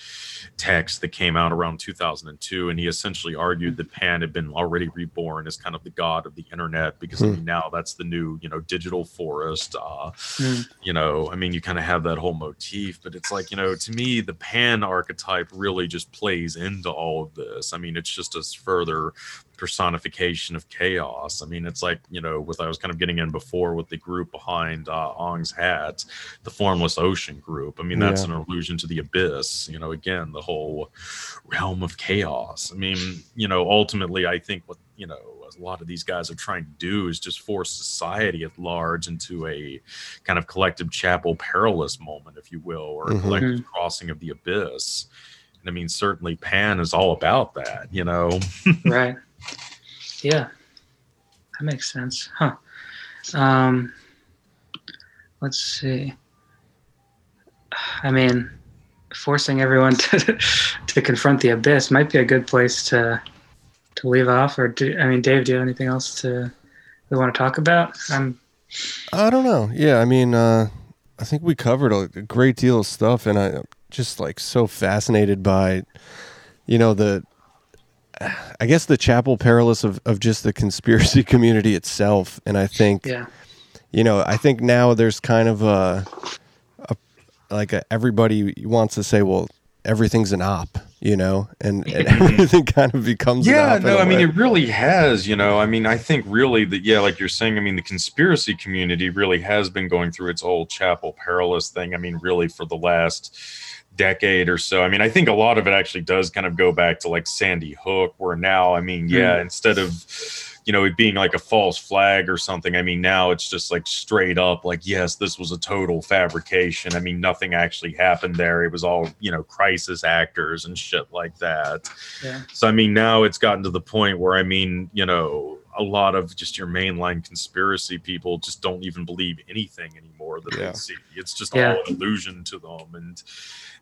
text that came out around 2002. And he essentially argued that Pan had been already reborn as kind of the god of the internet because I Hmm. mean, now that's the new, you know, digital forest. Uh, Mm. you know, I mean, you kind of have that whole motif, but it's like, you know, to me, the Pan archetype really just plays into all of this. I mean, it's just a further personification of chaos. I mean, it's like, you know, with I was kind of getting in before with the group behind uh, Ong's hat, the Formless Ocean group. I mean, that's Yeah. an allusion to the abyss, you know, again, the whole realm of chaos. I mean, you know, ultimately, I think what, you know, a lot of these guys are trying to do is just force society at large into a kind of collective chapel perilous moment, if you will, or a Mhm. collective crossing of the abyss. And I mean, certainly Pan is all about that, you know. right. Yeah, that makes sense, huh? Um, let's see. I mean, forcing everyone (laughs) to to confront the abyss might be a good place to to leave off. Or do I mean, Dave? Do you have anything else to we want to talk about? I'm I don't know. Yeah, I mean, uh, I think we covered a, a great deal of stuff, and I'm just like so fascinated by, you know, the, I guess the chapel perilous of, of just the conspiracy (laughs) community itself, and I think, yeah, you know, I think now there's kind of a, a like a, everybody wants to say, well, everything's an op, you know, and, (laughs) and everything kind of becomes an Yeah, op in no, a I mean it really has, you know. I mean, I think really that yeah, like you're saying, I mean, the conspiracy community really has been going through its whole chapel perilous thing. I mean, really for the last decade or so. I mean, I think a lot of it actually does kind of go back to like Sandy Hook, where now, I mean, hmm. yeah, instead of you know it being like a false flag or something, I mean, now it's just like straight up like, yes, this was a total fabrication. I mean, nothing actually happened there. It was all you know, crisis actors and shit like that. yeah, So I mean, now it's gotten to the point where I mean, you know, a lot of just your mainline conspiracy people just don't even believe anything anymore that Yeah. they see. It's just Yeah. all an illusion to them. And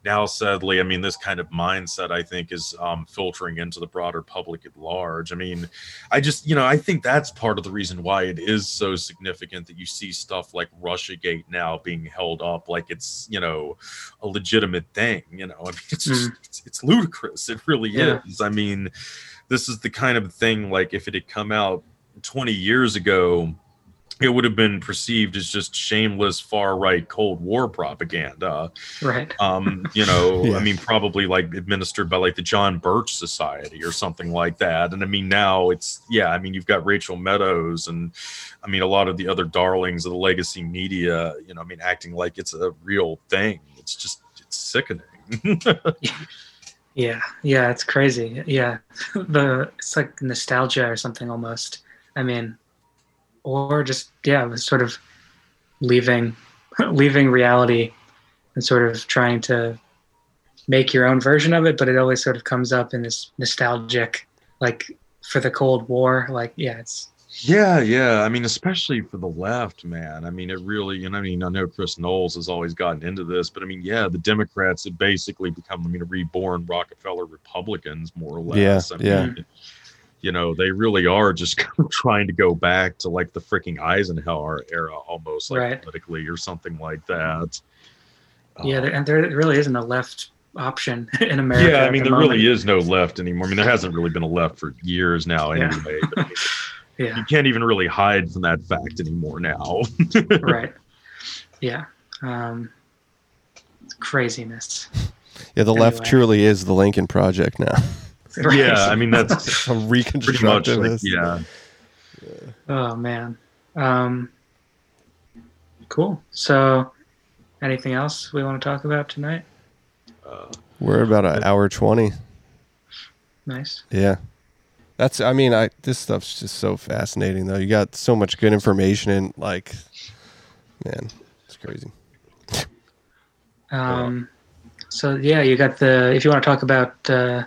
now, sadly, I mean, this kind of mindset I think is um, filtering into the broader public at large. I mean, I just, you know, I think that's part of the reason why it is so significant that you see stuff like Russiagate now being held up like it's, you know, a legitimate thing. You know, I mean, it's just, it's, it's ludicrous. It really Yeah. is. I mean, this is the kind of thing like if it had come out 20 years ago, it would have been perceived as just shameless far right Cold War propaganda Right. um you know Yeah. (laughs) i mean probably like administered by like the john birch society or something like that and i mean now it's yeah i mean you've got Rachel Maddows and i mean a lot of the other darlings of the legacy media you know i mean acting like it's a real thing it's just it's sickening (laughs) Yeah, yeah, it's crazy. Yeah, (laughs) the it's like nostalgia or something almost. I mean, or just yeah, it was sort of leaving, (laughs) leaving reality, and sort of trying to make your own version of it. But it always sort of comes up in this nostalgic, like for the Cold War. Like yeah, it's Yeah, yeah. I mean, especially for the left, man. I mean, it really, and I mean, I know Chris Knowles has always gotten into this, but I mean, yeah, the Democrats have basically become, I mean, reborn Rockefeller Republicans, more or less. Yeah, I yeah. mean, you know, they really are just (laughs) trying to go back to like the freaking Eisenhower era almost, like Right. politically or something like that. yeah, there, and there really isn't a left option (laughs) in America. yeah, I mean, the there moment. really is no left anymore. I mean, there hasn't really been a left for years now, Yeah. anyway. But, I (laughs) mean, Yeah. you can't even really hide from that fact anymore now. (laughs) right yeah um craziness Yeah, the left truly is the Lincoln Project now. (laughs) Right. Yeah, I mean that's (laughs) Some pretty much like reconstructivist. yeah. oh man um cool so anything else we want to talk about tonight Uh, We're about an hour twenty. nice Yeah. That's I mean, I this stuff's just so fascinating though. You got so much good information and like man, it's crazy. um so yeah you got the if you want to talk about uh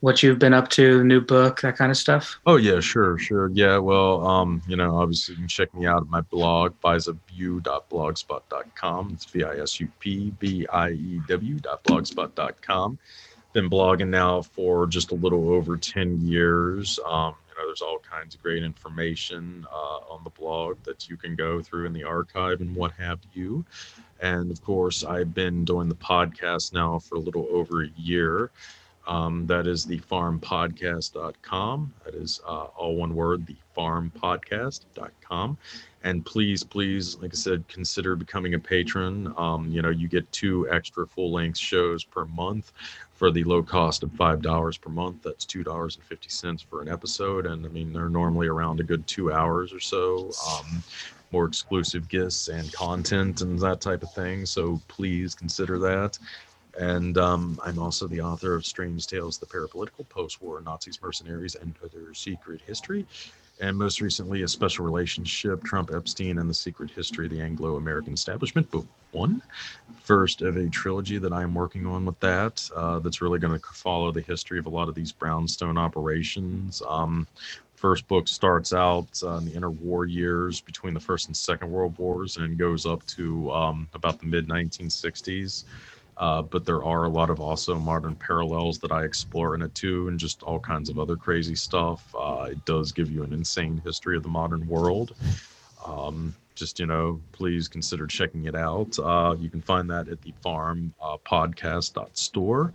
what you've been up to new book that kind of stuff oh yeah, sure, sure. Yeah, well, um, you know, obviously you can check me out at my blog, visupview.blogspot.com. It's V I S U P V I E W dot blogspot.com. Been blogging now for just a little over 10 years. Um, you know, there's all kinds of great information uh, on the blog that you can go through in the archive and what have you. And of course, I've been doing the podcast now for a little over a year. Um, that is the farmpodcast.com. That is uh, all one word, the farmpodcast.com. And please, please, like I said, consider becoming a patron. Um, you know, you get two extra full length shows per month for the low cost of $5 per month. That's $2.50 for an episode. And I mean, they're normally around a good two hours or so. Um, more exclusive gifts and content and that type of thing. So please consider that. And um, I'm also the author of Strange Tales, the Parapolitical Post War Nazis, Mercenaries, and Other Secret History. And most recently, A Special Relationship Trump, Epstein, and the Secret History of the Anglo American Establishment, Book one, first of a trilogy that I'm working on with that, uh, that's really going to follow the history of a lot of these brownstone operations. Um, first book starts out uh, in the interwar years between the First and Second World Wars and goes up to um, about the mid 1960s. Uh, but there are a lot of also modern parallels that I explore in it too, and just all kinds of other crazy stuff. Uh, it does give you an insane history of the modern world. Um, just you know, please consider checking it out. Uh, you can find that at the farm uh, podcast.store.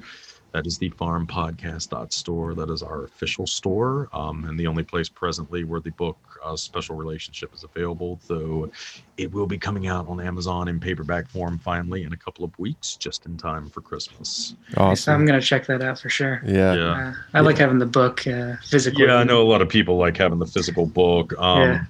That is the farmpodcast.store. That is our official store, um, and the only place presently where the book uh, Special Relationship is available. Though it will be coming out on Amazon in paperback form finally in a couple of weeks, just in time for Christmas. Awesome. I'm gonna check that out for sure. Yeah. Yeah. Uh, I like having the book uh, physically. Yeah, I know a lot of people like having the physical book. Um, Yeah.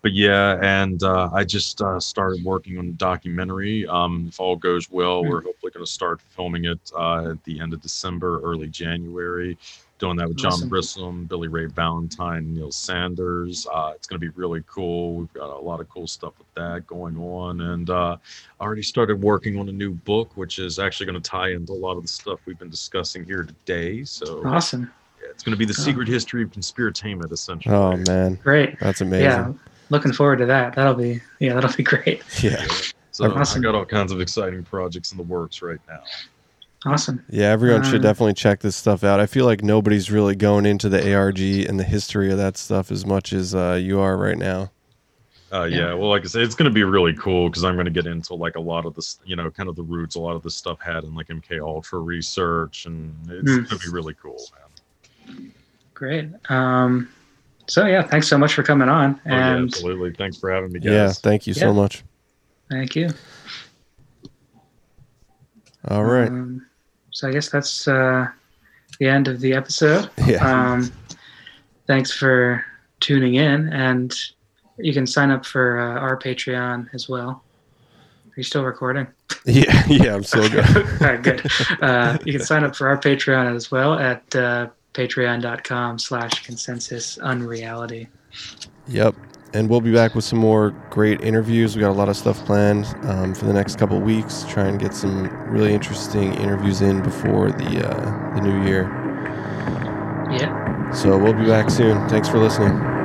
But yeah, and uh, I just uh, started working on a documentary. Um, if all goes well, Hmm. we're hopefully going to start filming it uh, at the end of December, early January. Doing that with John Awesome. Brisson, Billy Ray Valentine, Neil Sanders. Uh, it's going to be really cool. We've got a lot of cool stuff with that going on. And uh, I already started working on a new book, which is actually going to tie into a lot of the stuff we've been discussing here today. So Awesome. yeah, It's going to be the Oh. secret history of conspiratainment, essentially. Oh man, Great. that's amazing. Yeah. Looking forward to that. That'll be yeah, that'll be (laughs) great. Yeah, So Awesome. I got all kinds of exciting projects in the works right now. Awesome. yeah. Everyone should Um, definitely check this stuff out. I feel like nobody's really going into the ARG and the history of that stuff as much as uh, you are right now. Uh, Yeah. yeah. well, like I said, it's going to be really cool because I'm going to get into like a lot of this, you know, kind of the roots, a lot of the stuff had in like MK Ultra research, and it's Hmm. going to be really cool, man. Great. Um, so yeah, thanks so much for coming on, Oh, yeah, and absolutely. Thanks for having me, guys. Yeah, thank you Yeah. so much. thank you. All right. Um, so I guess that's uh, the end of the episode. (laughs) Yeah. Um, thanks for tuning in, and you can sign up for uh, our Patreon as well. Are you still recording? (laughs) Yeah, yeah. I'm still good. (laughs) All right, good. Uh, you can sign up for our Patreon as well at uh, patreon.com slash consensus unreality. Yep. And we'll be back with some more great interviews. We got a lot of stuff planned um, for the next couple weeks. Try and get some really interesting interviews in before the uh, the new year. Yeah. So we'll be back soon. Thanks for listening.